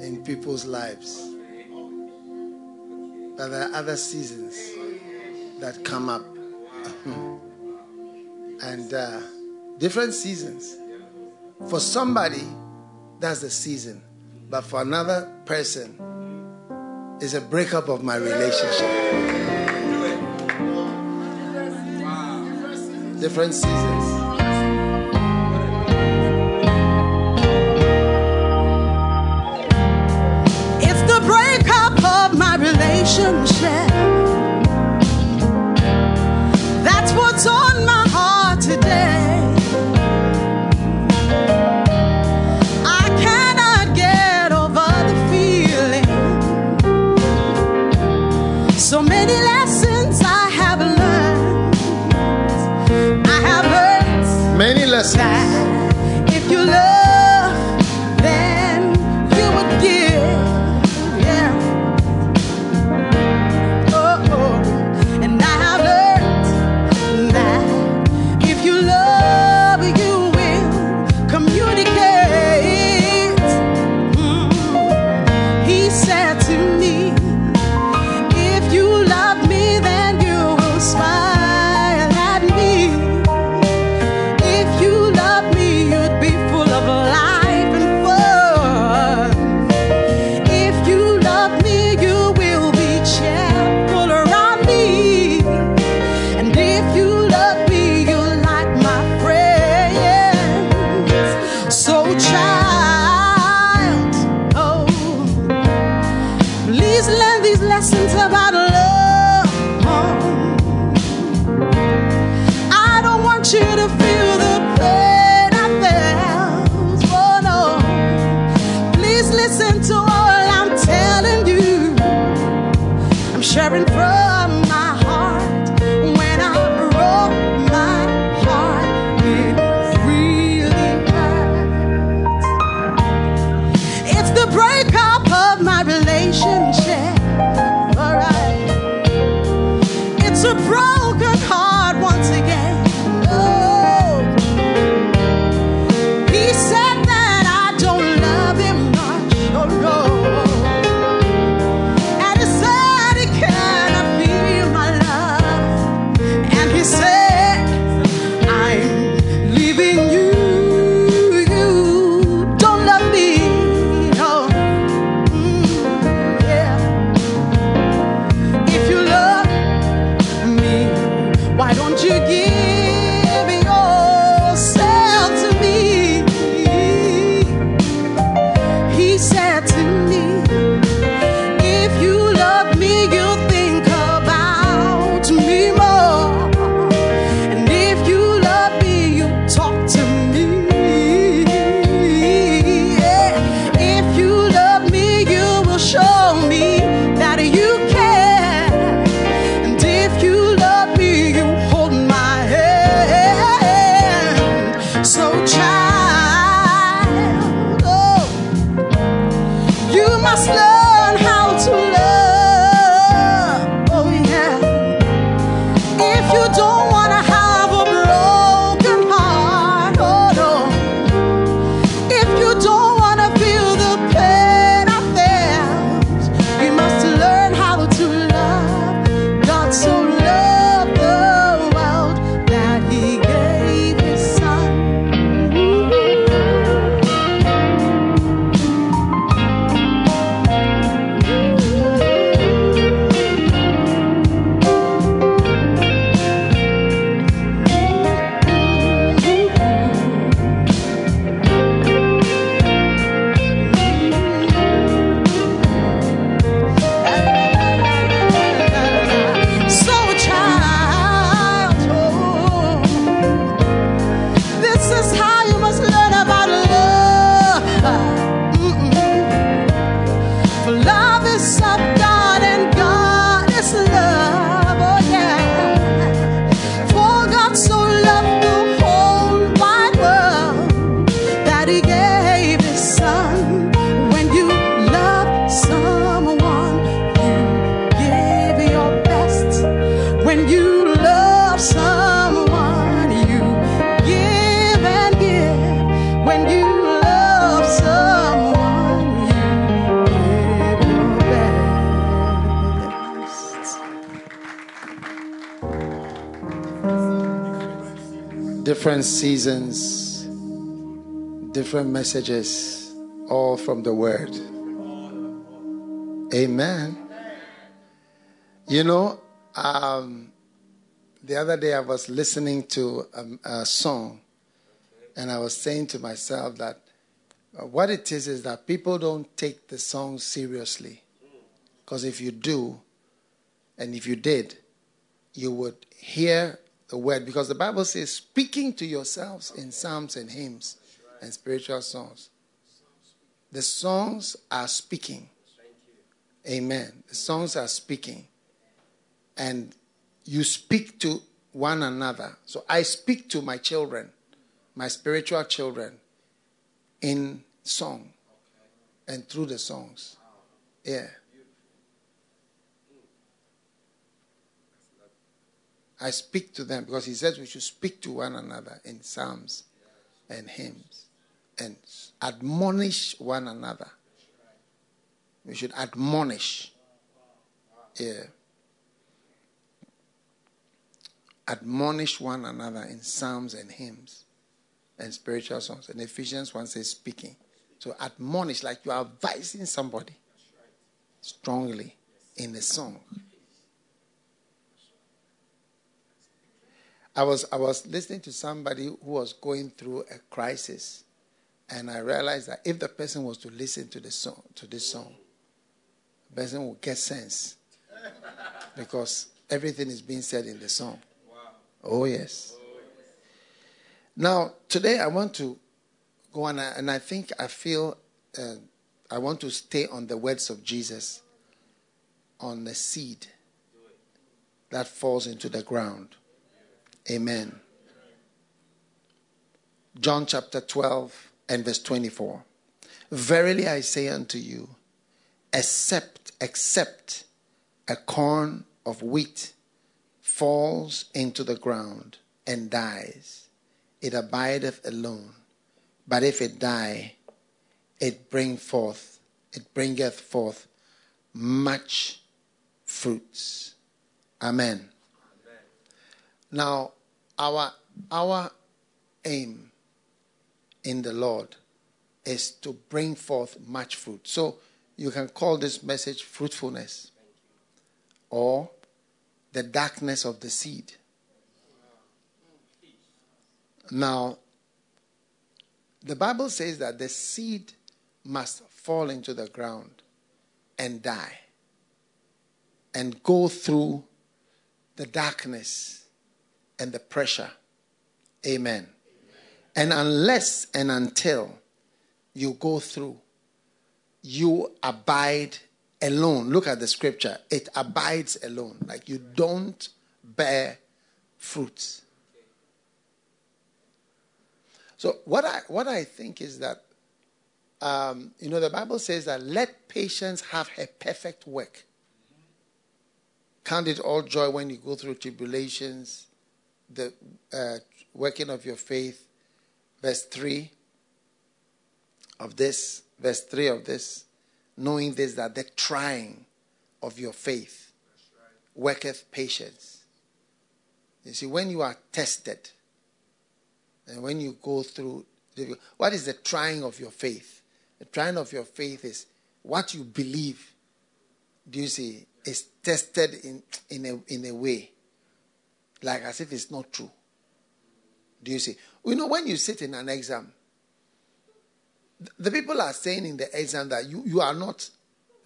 in people's lives. But there are other seasons that come up. [LAUGHS] and uh, different seasons. For somebody, that's the season. But for another person, it's a breakup of my relationship. Different seasons. 没声线。Seasons, different messages, all from the Word. Amen. You know, um, the other day I was listening to a, a song, and I was saying to myself that uh, what it is is that people don't take the song seriously. Because if you do, and if you did, you would hear the word. Because the Bible says, speaking to yourselves in psalms and hymns and spiritual songs. The songs are speaking. Amen. The songs are speaking. And you speak to one another. So I speak to my children, my spiritual children, in song and through the songs. Yeah. I speak to them because he says we should speak to one another in psalms and hymns and admonish one another. We should admonish. Yeah. Admonish one another in psalms and hymns and spiritual songs. And Ephesians 1 says speaking. So admonish like you are advising somebody strongly in a song. I was I was listening to somebody who was going through a crisis, and I realized that if the person was to listen to the song to this song, the person would get sense [LAUGHS] because everything is being said in the song. Oh yes. Now today I want to go on, and I think I feel uh, I want to stay on the words of Jesus, on the seed that falls into the ground. Amen. John chapter 12 and verse 24. Verily I say unto you, except, except a corn of wheat falls into the ground and dies, it abideth alone. But if it die, it bring forth, it bringeth forth much fruits. Amen. Now, our our aim in the Lord is to bring forth much fruit. So you can call this message fruitfulness or the darkness of the seed. Now, the Bible says that the seed must fall into the ground and die and go through the darkness and the pressure. Amen. And unless and until you go through, you abide alone. Look at the scripture. It abides alone. Like you don't bear fruits. So what I what I think is that um, you know the Bible says that let patience have a perfect work. Count it all joy when you go through tribulations, the uh, working of your faith. Verse three of this, verse three of this, knowing this that the trying of your faith worketh patience. You see, when you are tested, and when you go through, what is the trying of your faith? The trying of your faith is what you believe. Do you see? Is tested in, in, a, in a way, like as if it's not true. Do you see? You know, when you sit in an exam, the people are saying in the exam that you, you are not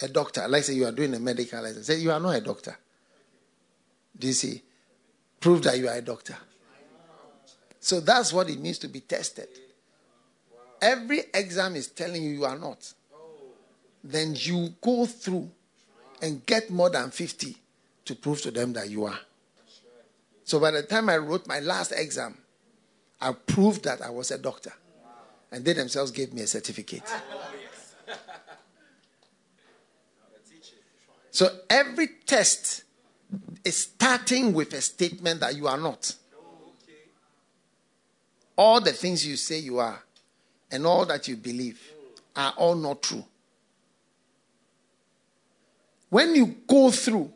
a doctor. Like say you are doing a medical lesson. Say you are not a doctor. Do you see? Prove that you are a doctor. So that's what it means to be tested. Every exam is telling you you are not. Then you go through and get more than 50 to prove to them that you are. So by the time I wrote my last exam, I proved that I was a doctor. And they themselves gave me a certificate. So every test is starting with a statement that you are not. All the things you say you are and all that you believe are all not true. When you go through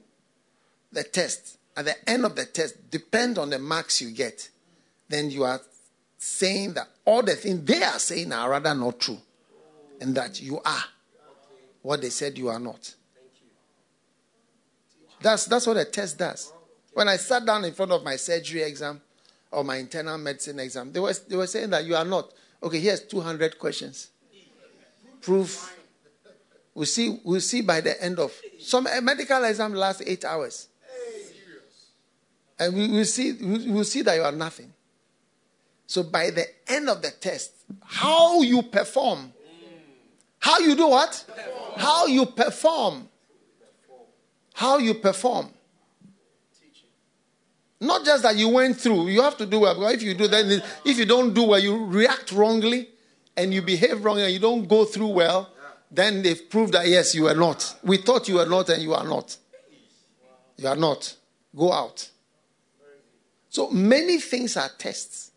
the test, at the end of the test, depend on the marks you get, then you are saying that all the things they are saying are rather not true, and that you are what they said you are not. That's, that's what a test does. When I sat down in front of my surgery exam or my internal medicine exam, they were, they were saying that you are not. Okay, here's 200 questions. Proof. We'll see, we'll see by the end of some medical exam lasts eight hours. And we will see, we will see that you are nothing. So by the end of the test, how you perform, how you do what? How you perform. How you perform. Not just that you went through, you have to do well. Because if you do then if you don't do well, you react wrongly and you behave wrongly and you don't go through well, then they've proved that yes, you are not. We thought you were not and you are not. You are not. Go out. So many things are tests.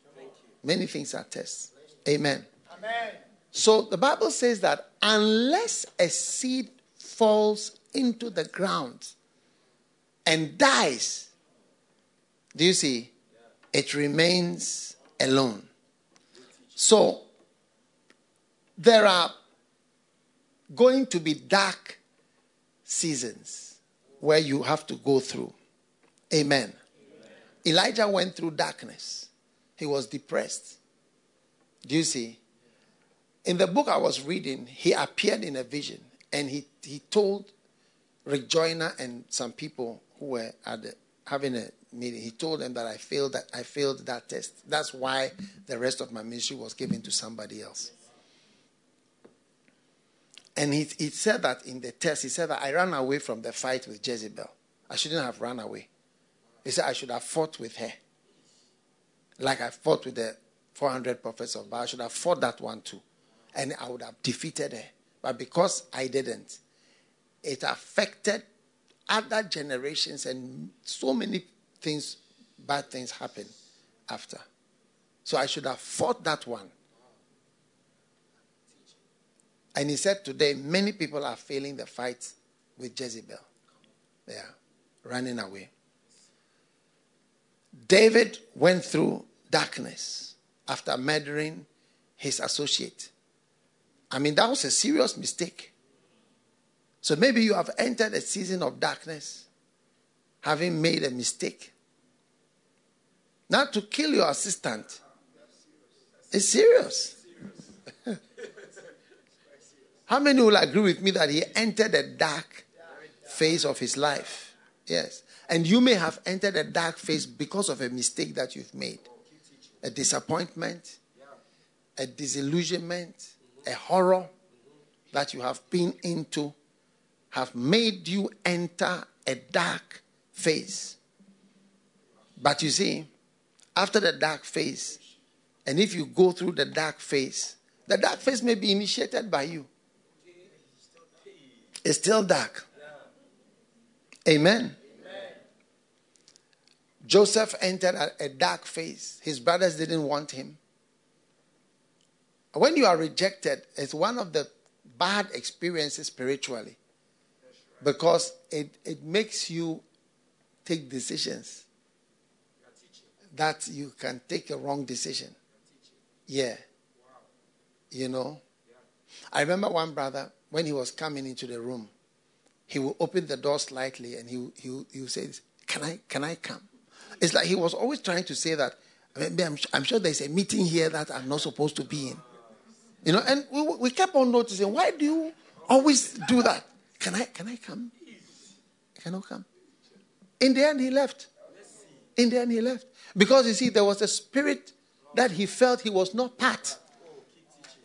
Many things are tests. Amen. Amen. So the Bible says that unless a seed falls into the ground and dies, do you see? It remains alone. So there are going to be dark seasons where you have to go through. Amen. Elijah went through darkness. He was depressed. Do you see? In the book I was reading, he appeared in a vision and he, he told Rick Joyner and some people who were the, having a meeting, he told them that I failed that I failed that test. That's why the rest of my ministry was given to somebody else. And he, he said that in the test, he said that I ran away from the fight with Jezebel. I shouldn't have run away. He said I should have fought with her. Like I fought with the 400 prophets of Baal. I should have fought that one too and I would have defeated her. But because I didn't, it affected other generations, and so many things, bad things happen after. So I should have fought that one. And he said today, many people are failing the fight with Jezebel. They are running away. David went through darkness after murdering his associate. I mean, that was a serious mistake. So maybe you have entered a season of darkness, having made a mistake. Now, to kill your assistant is serious. [LAUGHS] How many will agree with me that he entered a dark phase of his life? Yes. And you may have entered a dark phase because of a mistake that you've made a disappointment, a disillusionment, a horror that you have been into have made you enter a dark phase. But you see, after the dark phase, and if you go through the dark phase, the dark phase may be initiated by you. It's still dark. Amen. Joseph entered a, dark phase. His brothers didn't want him. When you are rejected, it's one of the bad experiences spiritually because it, it makes you take decisions that you can take a wrong decision. Yeah. You know? I remember one brother, when he was coming into the room, he would open the door slightly and he, he, he would say, can I, can I come? It's like he was always trying to say that, I'm, I'm sure there's a meeting here that I'm not supposed to be in. You know, and we, we kept on noticing, why do you always do that? Can I, can I come? Can I come? In the end, he left. In the end, he left. Because you see, there was a spirit that he felt he was not part.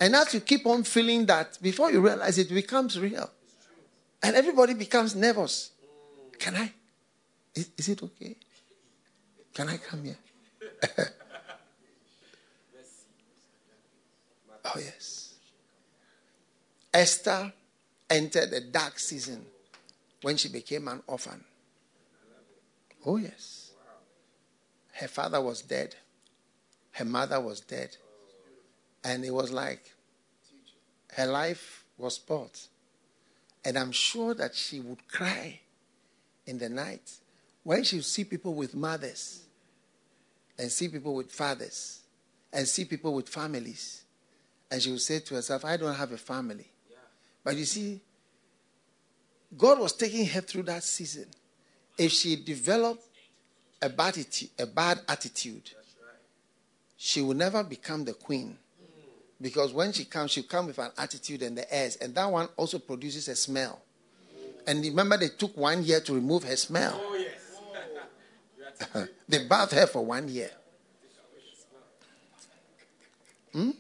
And as you keep on feeling that, before you realize it becomes real. And everybody becomes nervous. Can I? Is, is it okay? Can I come here? [LAUGHS] Oh, yes. Esther entered a dark season when she became an orphan. Oh, yes. Her father was dead, her mother was dead. And it was like her life was spoiled. And I'm sure that she would cry in the night when she would see people with mothers and see people with fathers and see people with families. And she would say to herself, I don't have a family. But you see, God was taking her through that season. If she developed a bad, atti- a bad attitude, she will never become the queen. Hmm. Because when she comes, she'll come with an attitude and the airs. And that one also produces a smell. And remember, they took one year to remove her smell. They bathed her for one year. Hmm?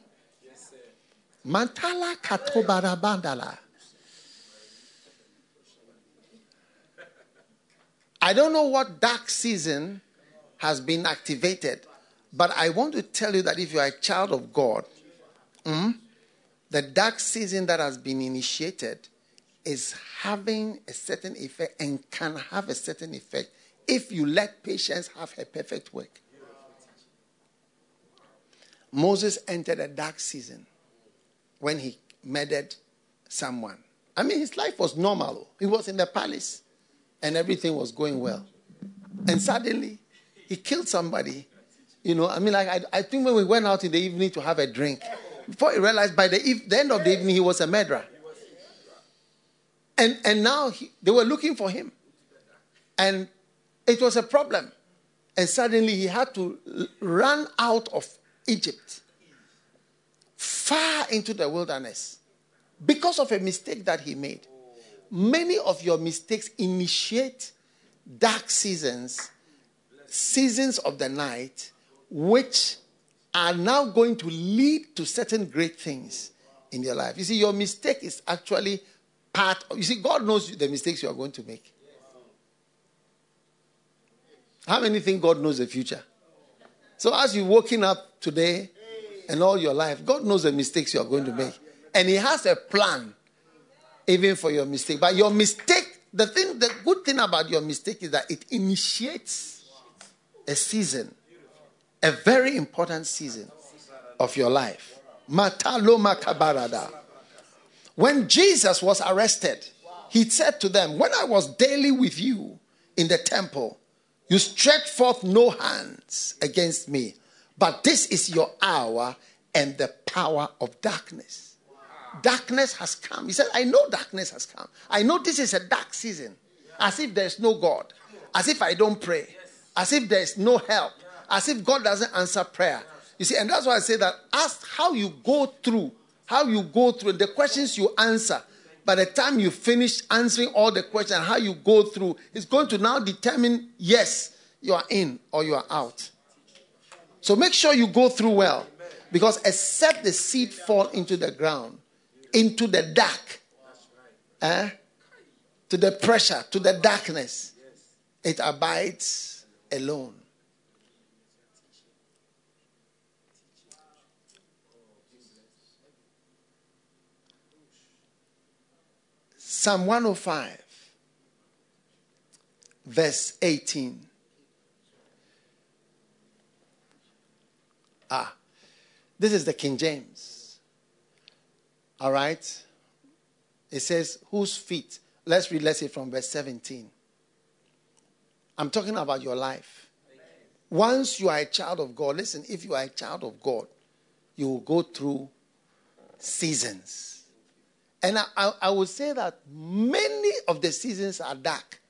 Mantala katobara bandala. I don't know what dark season has been activated, but I want to tell you that if you are a child of God, mm, the dark season that has been initiated is having a certain effect and can have a certain effect if you let patience have her perfect work. Moses entered a dark season when he murdered someone. I mean, his life was normal. He was in the palace and everything was going well. And suddenly, he killed somebody. You know, I mean, like, I, I think when we went out in the evening to have a drink, before he realized by the, the end of the evening, he was a murderer. And, and now he, they were looking for him. And it was a problem. And suddenly he had to run out of Egypt, far into the wilderness, because of a mistake that he made. Many of your mistakes initiate dark seasons, seasons of the night, which are now going to lead to certain great things in your life. You see, your mistake is actually part of, you see, God knows the mistakes you are going to make. How many think God knows the future? So as you're waking up today and all your life, God knows the mistakes you are going to make. And He has a plan even for your mistake. But your mistake, the thing, the good thing about your mistake is that it initiates a season, a very important season of your life. Mataloma kabarada. When Jesus was arrested, he said to them, When I was daily with you in the temple, you stretch forth no hands against me, but this is your hour and the power of darkness. Darkness has come. He said, I know darkness has come. I know this is a dark season. As if there's no God. As if I don't pray. As if there's no help. As if God doesn't answer prayer. You see, and that's why I say that ask how you go through, how you go through, the questions you answer. By the time you finish answering all the questions, how you go through, it's going to now determine yes, you are in or you are out. So make sure you go through well. Because except the seed fall into the ground, into the dark, eh, to the pressure, to the darkness, it abides alone. Psalm 105, verse 18. Ah, this is the King James. All right? It says, whose feet? Let's read, let's say from verse 17. I'm talking about your life. Once you are a child of God, listen, if you are a child of God, you will go through seasons. And I, I, I would say that many of the seasons are dark.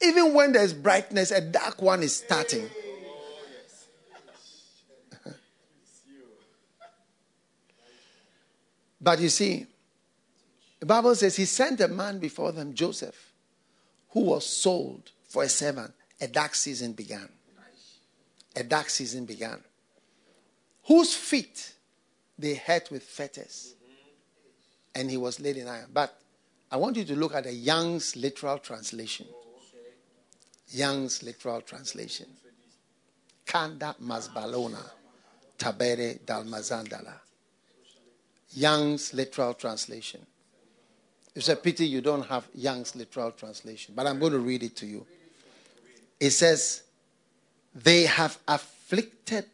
Even when there's brightness, a dark one is starting. Oh, [LAUGHS] but you see, the Bible says he sent a man before them, Joseph, who was sold for a servant. A dark season began. A dark season began. Whose feet they hurt with fetters. And he was laid in iron. But I want you to look at the Young's literal translation. Young's literal translation. Kanda Masbalona Tabere Dalmazandala. Young's literal translation. It's a pity you don't have Young's literal translation, but I'm going to read it to you. It says, They have afflicted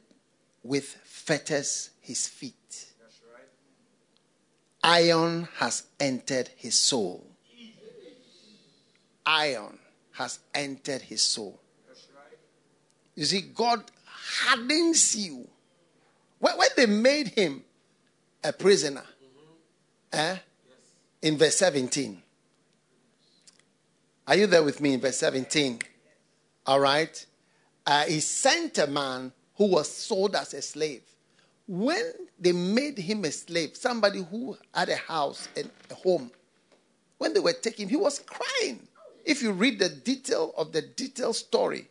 with fetters his feet. Iron has entered his soul. Iron has entered his soul. You see, God hardens you. When, they made him a prisoner, eh, in verse 17. Are you there with me in verse 17? All right. Uh, he sent a man who was sold as a slave. When they made him a slave, somebody who had a house and a home, when they were taking him, he was crying. If you read the detail of the detailed story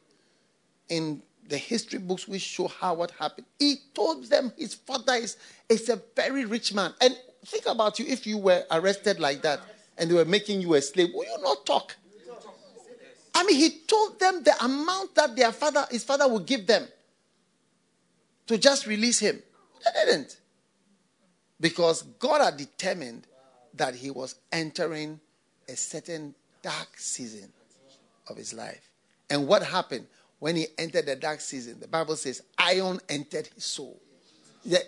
in the history books, which show how what happened, he told them his father is, is a very rich man. And think about you if you were arrested like that and they were making you a slave, will you not talk? I mean, he told them the amount that their father, his father would give them to just release him. They didn't. Because God had determined that he was entering a certain dark season of his life. And what happened when he entered the dark season? The Bible says, iron entered his soul.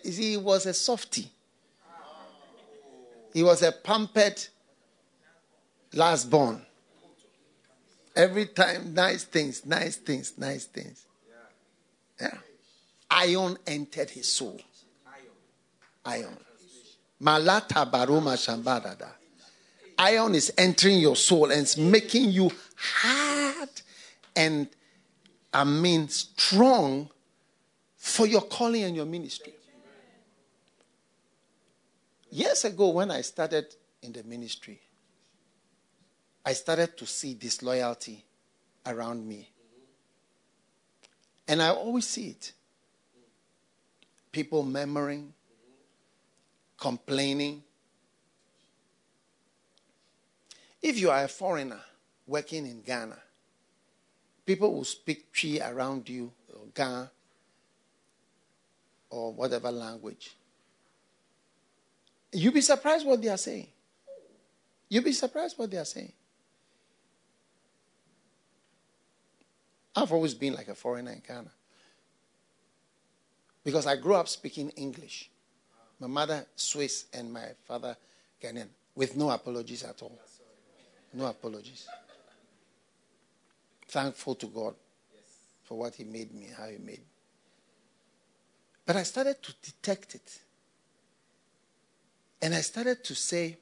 He was a softy. He was a pampered last born. Every time, nice things, nice things, nice things. Yeah. Iron entered his soul. Iron. Malata baroma shambadada. Iron is entering your soul and it's making you hard and, I mean, strong for your calling and your ministry. Years ago, when I started in the ministry, I started to see disloyalty around me. And I always see it. People murmuring, complaining. If you are a foreigner working in Ghana, people will speak Twi around you, or Ghana, or whatever language. You'll be surprised what they are saying. You'll be surprised what they are saying. I've always been like a foreigner in Ghana. Because I grew up speaking English. My mother Swiss and my father Ghanaian, with no apologies at all. No apologies. Thankful to God for what He made me, how He made me. But I started to detect it. And I started to say,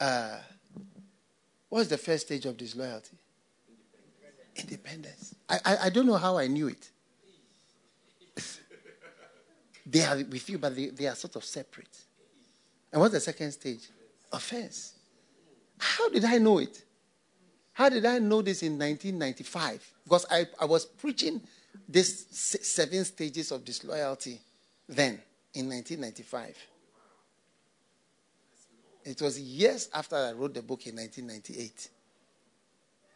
uh, what's the first stage of disloyalty? Independence. I, I, I don't know how I knew it. They are with you, but they, they are sort of separate. And what's the second stage? Offense. How did I know it? How did I know this in 1995? Because I, I was preaching this seven stages of disloyalty then in 1995. It was years after I wrote the book in 1998.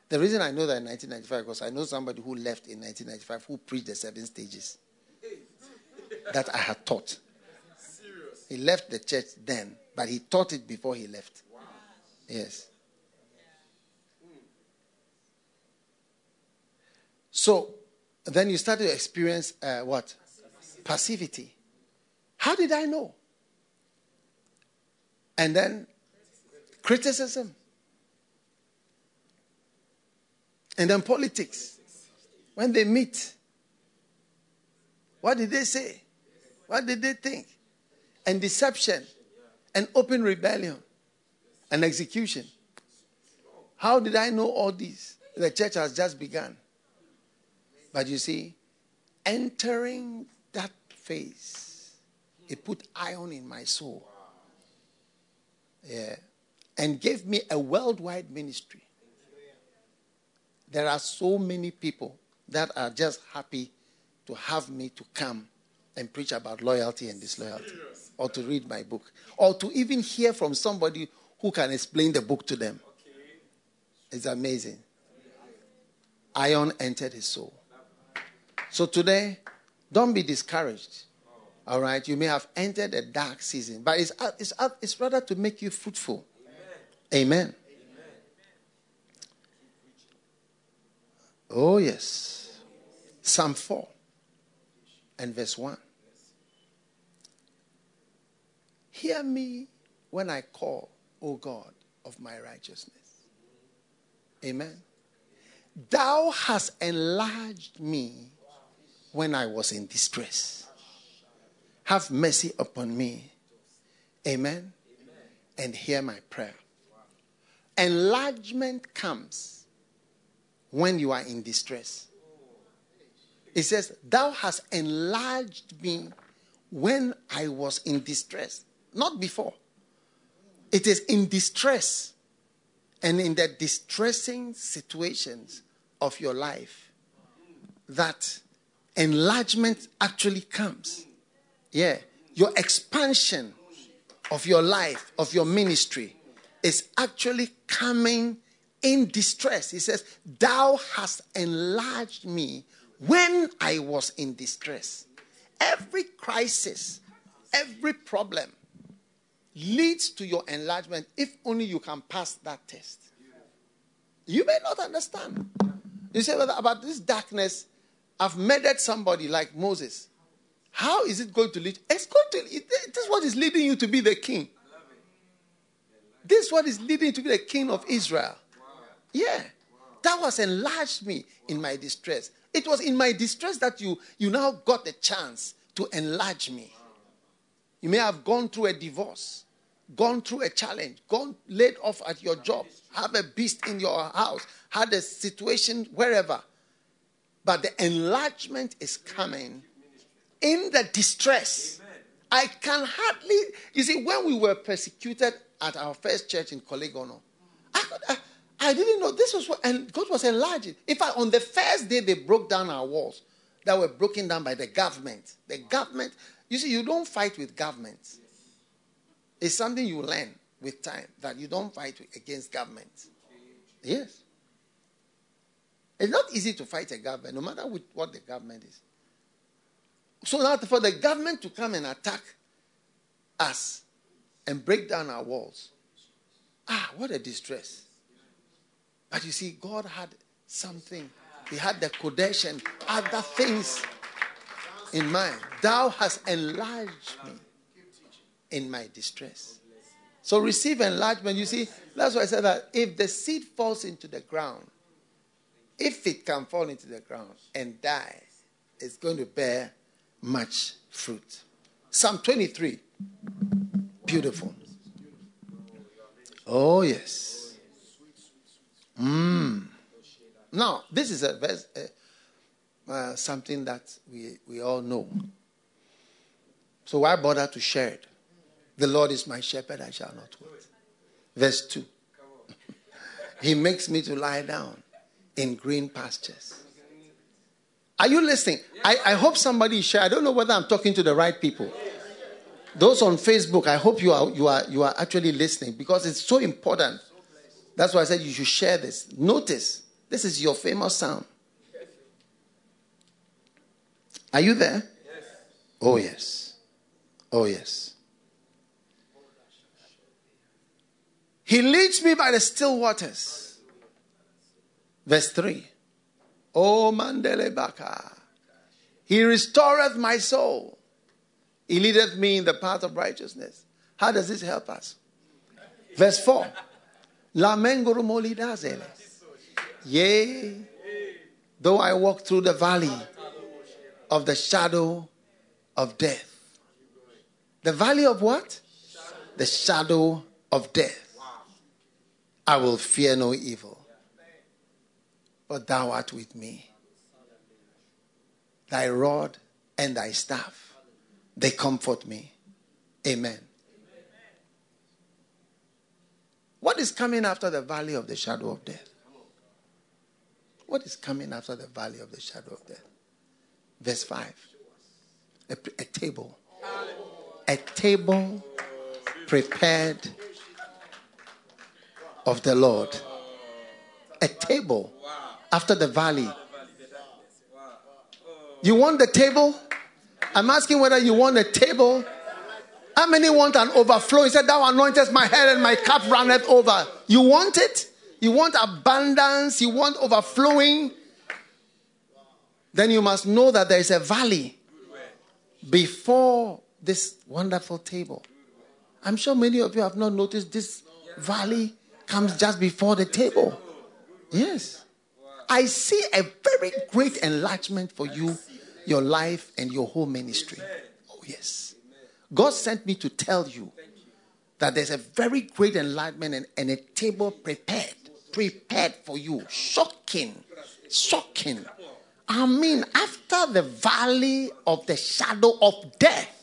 The reason I know that in 1995 because I know somebody who left in 1995 who preached the seven stages that I had taught. He left the church then, but he taught it before he left. Yes. So then you start to experience uh, what? Passivity. How did I know? And then criticism. And then politics. When they meet, what did they say? What did they think? And deception and open rebellion and execution. How did I know all this? The church has just begun. But you see, entering that phase, it put iron in my soul. Yeah. And gave me a worldwide ministry. There are so many people that are just happy to have me to come and preach about loyalty and disloyalty, or to read my book, or to even hear from somebody who can explain the book to them. It's amazing. Iron entered his soul. So today, don't be discouraged. All right, you may have entered a dark season, but it's, it's, it's rather to make you fruitful. Amen. Amen. Oh, yes. Psalm 4 and verse 1. Hear me when I call, O God of my righteousness. Amen. Thou hast enlarged me when I was in distress. Have mercy upon me. Amen. And hear my prayer. Enlargement comes when you are in distress. It says, Thou hast enlarged me when I was in distress, not before. It is in distress and in the distressing situations of your life that enlargement actually comes. Yeah. Your expansion of your life, of your ministry, is actually coming in distress. He says, Thou hast enlarged me when I was in distress. Every crisis, every problem leads to your enlargement if only you can pass that test. You may not understand. You say "Well, about this darkness, I've murdered somebody like Moses. How is it going to lead? It's going to. It, what is leading you to be the king. This is what is leading to be the king of Israel. Yeah, that was enlarged me in my distress. It was in my distress that you you now got the chance to enlarge me. You may have gone through a divorce, gone through a challenge, gone laid off at your job, have a beast in your house, had a situation wherever. But the enlargement is coming in the distress. I can hardly, you see, when we were persecuted at our first church in Korle Gonno, I, could, I, I didn't know this was what, and God was enlarging. In fact, on the first day they broke down our walls that were broken down by the government. The government, you see, you don't fight with governments. It's something you learn with time that you don't fight against governments. Yes. It's not easy to fight a government, no matter what the government is. So now, for the government to come and attack us and break down our walls, ah, what a distress. But you see, God had something. He had the Qodesh and other things in mind. Thou hast enlarged me in my distress. So receive enlargement. You see, that's why I said that if the seed falls into the ground, if it can fall into the ground and die, it's going to bear much fruit. Psalm 23. Beautiful. Oh, yes. Mm. Now, this is a verse, uh, uh, something that we, we all know. So why bother to share it? The Lord is my shepherd, I shall not want. Verse 2. [LAUGHS] he makes me to lie down in green pastures. Are you listening? I, I hope somebody share. I don't know whether I'm talking to the right people. Those on Facebook, I hope you are you are you are actually listening because it's so important. That's why I said you should share this. Notice this is your famous sound. Are you there? Yes. Oh yes. Oh yes. He leads me by the still waters. Verse 3. Oh Mandele Baka. He restoreth my soul. He leadeth me in the path of righteousness. How does this help us? Verse 4. Lamengurumolidazele. Yea, though I walk through the valley of the shadow of death. The valley of what? The shadow of death. I will fear no evil, but thou art with me. Thy rod and thy staff, they comfort me. Amen. What is coming after the valley of the shadow of death? What is coming after the valley of the shadow of death? Verse 5. A, a table. A table prepared of the Lord. A table after the valley. You want the table? I'm asking whether you want a table. How many want an overflow? He said, Thou anointest my head and my cup runneth over. You want it? You want abundance? You want overflowing? Then you must know that there is a valley before this wonderful table. I'm sure many of you have not noticed this valley comes just before the table. Yes. I see a very great enlargement for you, your life, and your whole ministry. Oh, yes. God sent me to tell you that there's a very great enlightenment and, and a table prepared, prepared for you. Shocking, shocking. I mean, after the valley of the shadow of death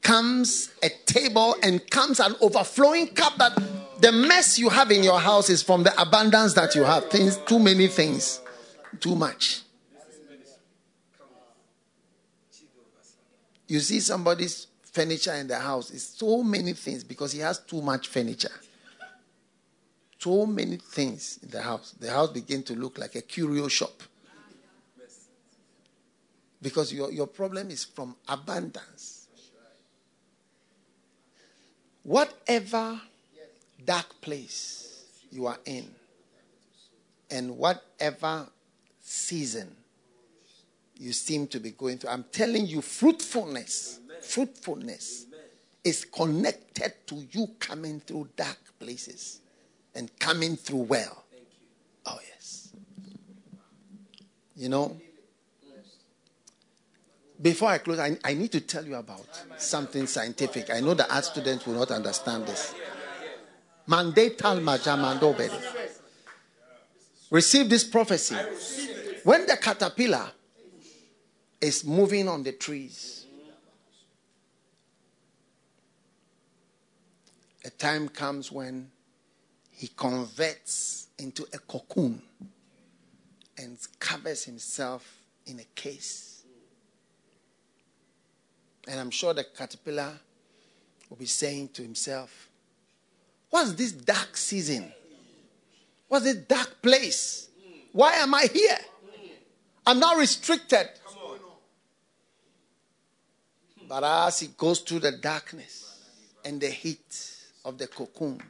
comes a table and comes an overflowing cup that the mess you have in your house is from the abundance that you have. Things, too many things, too much. You see somebody's furniture in the house is so many things because he has too much furniture. So many things in the house. The house begin to look like a curio shop. Because your, your problem is from abundance. Whatever dark place you are in, and whatever season you seem to be going through, I'm telling you, fruitfulness, fruitfulness is connected to you coming through dark places and coming through well. Oh, yes. You know, before I close, I, I need to tell you about something scientific. I know the art students will not understand this. Mandatal majamandobedi. Receive this prophecy. When the caterpillar is moving on the trees, a time comes when he converts into a cocoon and covers himself in a case. And I'm sure the caterpillar will be saying to himself, What's this dark season? What's this dark place? Why am I here? I'm not restricted. But as he goes through the darkness and the heat of the cocoon,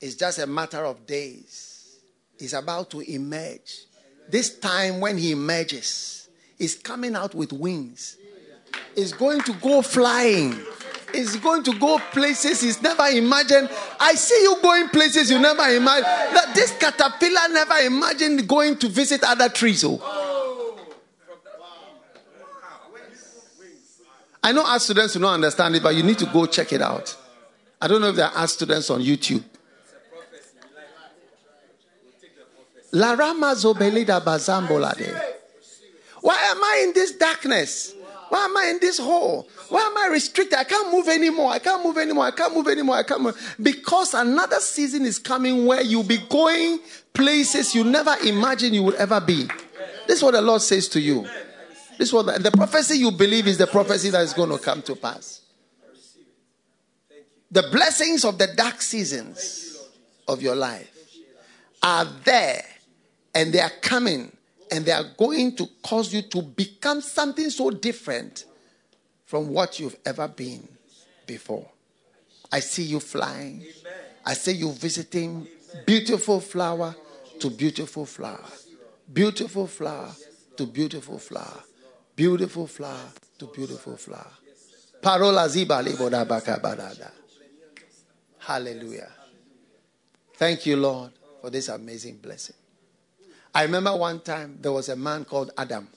it's just a matter of days. He's about to emerge. This time, when he emerges, he's coming out with wings. He's going to go flying. He's going to go places he's never imagined. I see you going places you never imagined. That this caterpillar never imagined going to visit other trees. Oh. I know our students will not understand it, but you need to go check it out. I don't know if there are students on YouTube. Larama zobelida bazambolade. Why am I in this darkness? Why am I in this hole? Why am I restricted? I can't move anymore. I can't move anymore. I can't move anymore. I can't move. Because another season is coming where you'll be going places you never imagined you would ever be. This is what the Lord says to you. This is what the, the prophecy you believe is the prophecy that is going to come to pass. The blessings of the dark seasons of your life are there and they are coming and they are going to cause you to become something so different from what you've ever been before. I see you flying. I see you visiting beautiful flower to beautiful flower. Beautiful flower to beautiful flower. Beautiful flower to beautiful flower. Parola ziba. Hallelujah. Thank you, Lord, for this amazing blessing. I remember one time there was a man called Adam.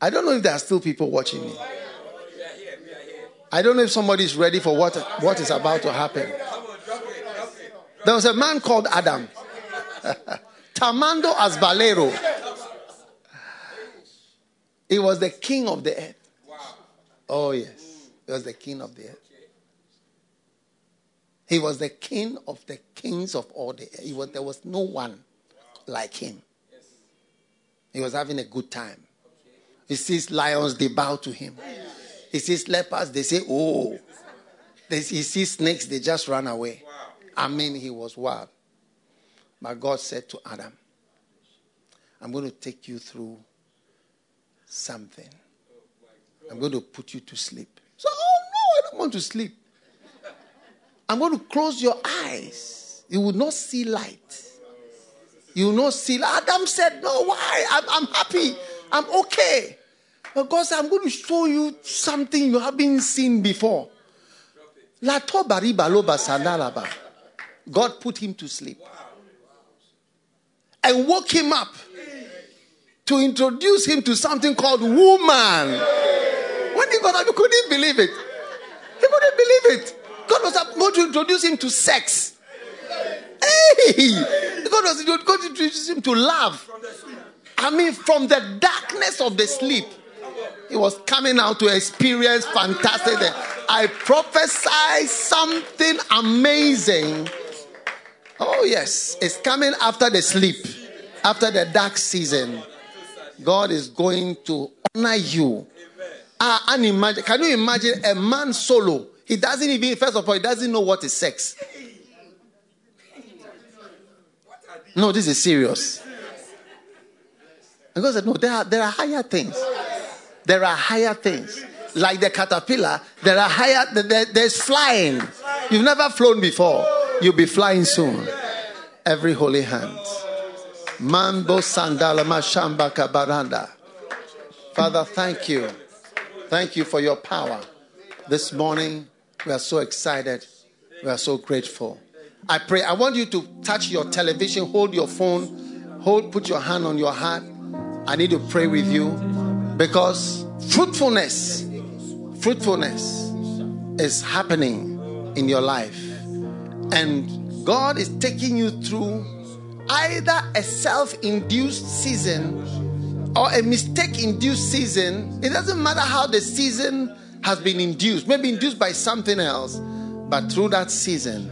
I don't know if there are still people watching me. I don't know if somebody is ready for what, what is about to happen. There was a man called Adam. [LAUGHS] Tamando Asbalero. He was the king of the earth. Oh, yes. He was the king of the earth. He was the king of the kings of all the earth. Was, there was no one like him. He was having a good time. He sees lions, they bow to him. He sees lepers, they say, oh. They, he sees snakes, they just run away. I mean, he was wild. But God said to Adam, I'm going to take you through something. I'm going to put you to sleep. So, oh no, I don't want to sleep. I'm going to close your eyes. You will not see light. You will not see. Adam said, No, why? I'm, I'm happy. I'm okay. But God said, I'm going to show you something you haven't seen before. God put him to sleep and woke him up to introduce him to something called woman. When he got up, he couldn't believe it. He couldn't believe it. God was about to introduce him to sex. Hey! God was going to introduce him to love. I mean, from the darkness of the sleep, he was coming out to experience fantastic. I prophesy something amazing. Oh, yes, it's coming after the sleep, after the dark season. God is going to honor you. Ah, unimagine. Can you imagine a man solo? He doesn't even, first of all, he doesn't know what is sex. No, this is serious. And God said, No, there are, there are higher things. There are higher things. Like the caterpillar, there are higher, there, there's flying. You've never flown before. You'll be flying soon. Every holy hand. Mambo sandala mashamba kabaranda. Father, thank you. Thank you for your power. This morning, we are so excited. We are so grateful. I pray. I want you to touch your television, hold your phone, hold, put your hand on your heart. I need to pray with you because fruitfulness, fruitfulness is happening in your life. And God is taking you through either a self induced season or a mistake induced season. It doesn't matter how the season has been induced, maybe induced by something else, but through that season.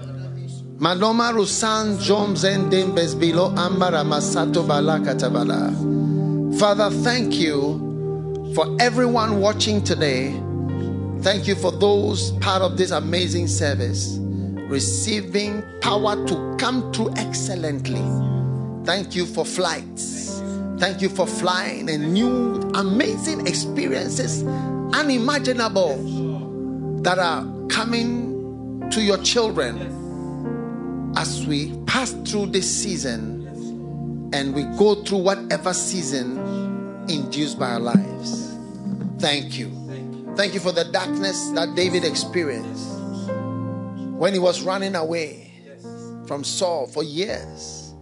Manoma Rusan Jom Zendem below Ambara Masato Balakatabala. Father, thank you for everyone watching today. Thank you for those part of this amazing service receiving power to come through excellently. Thank you for flights. Thank you for flying and new amazing experiences, unimaginable, that are coming to your children as we pass through this season and we go through whatever season induced by our lives. Thank you. Thank you for the darkness that David experienced when he was running away from Saul for years.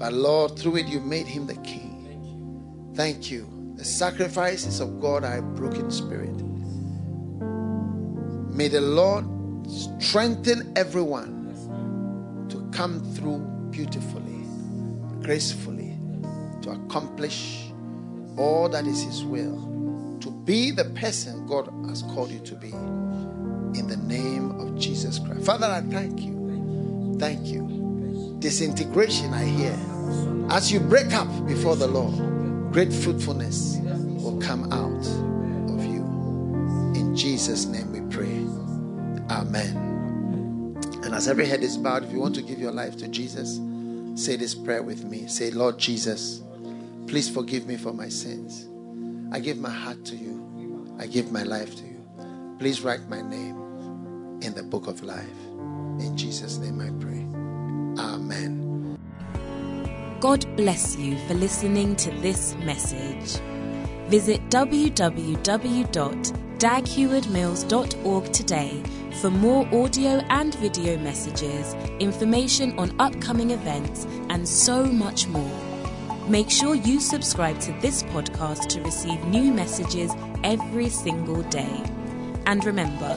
But Lord, through it, you made him the king. Thank you. The sacrifices of God are a broken spirit. May the Lord strengthen everyone to come through beautifully, gracefully, to accomplish all that is His will, to be the person God has called you to be. In the name of Jesus Christ. Father, I thank you. Thank you. Disintegration, I hear. As you break up before the Lord, great fruitfulness will come out of you. In Jesus' name we pray. Amen. And as every head is bowed, if you want to give your life to Jesus, say this prayer with me. Say, Lord Jesus, please forgive me for my sins. I give my heart to you. I give my life to you. Please write my name in the book of life. In Jesus' name I pray. Amen. God bless you for listening to this message. Visit www.daghewardmills.org today for more audio and video messages, information on upcoming events, and so much more. Make sure you subscribe to this podcast to receive new messages every single day. And remember,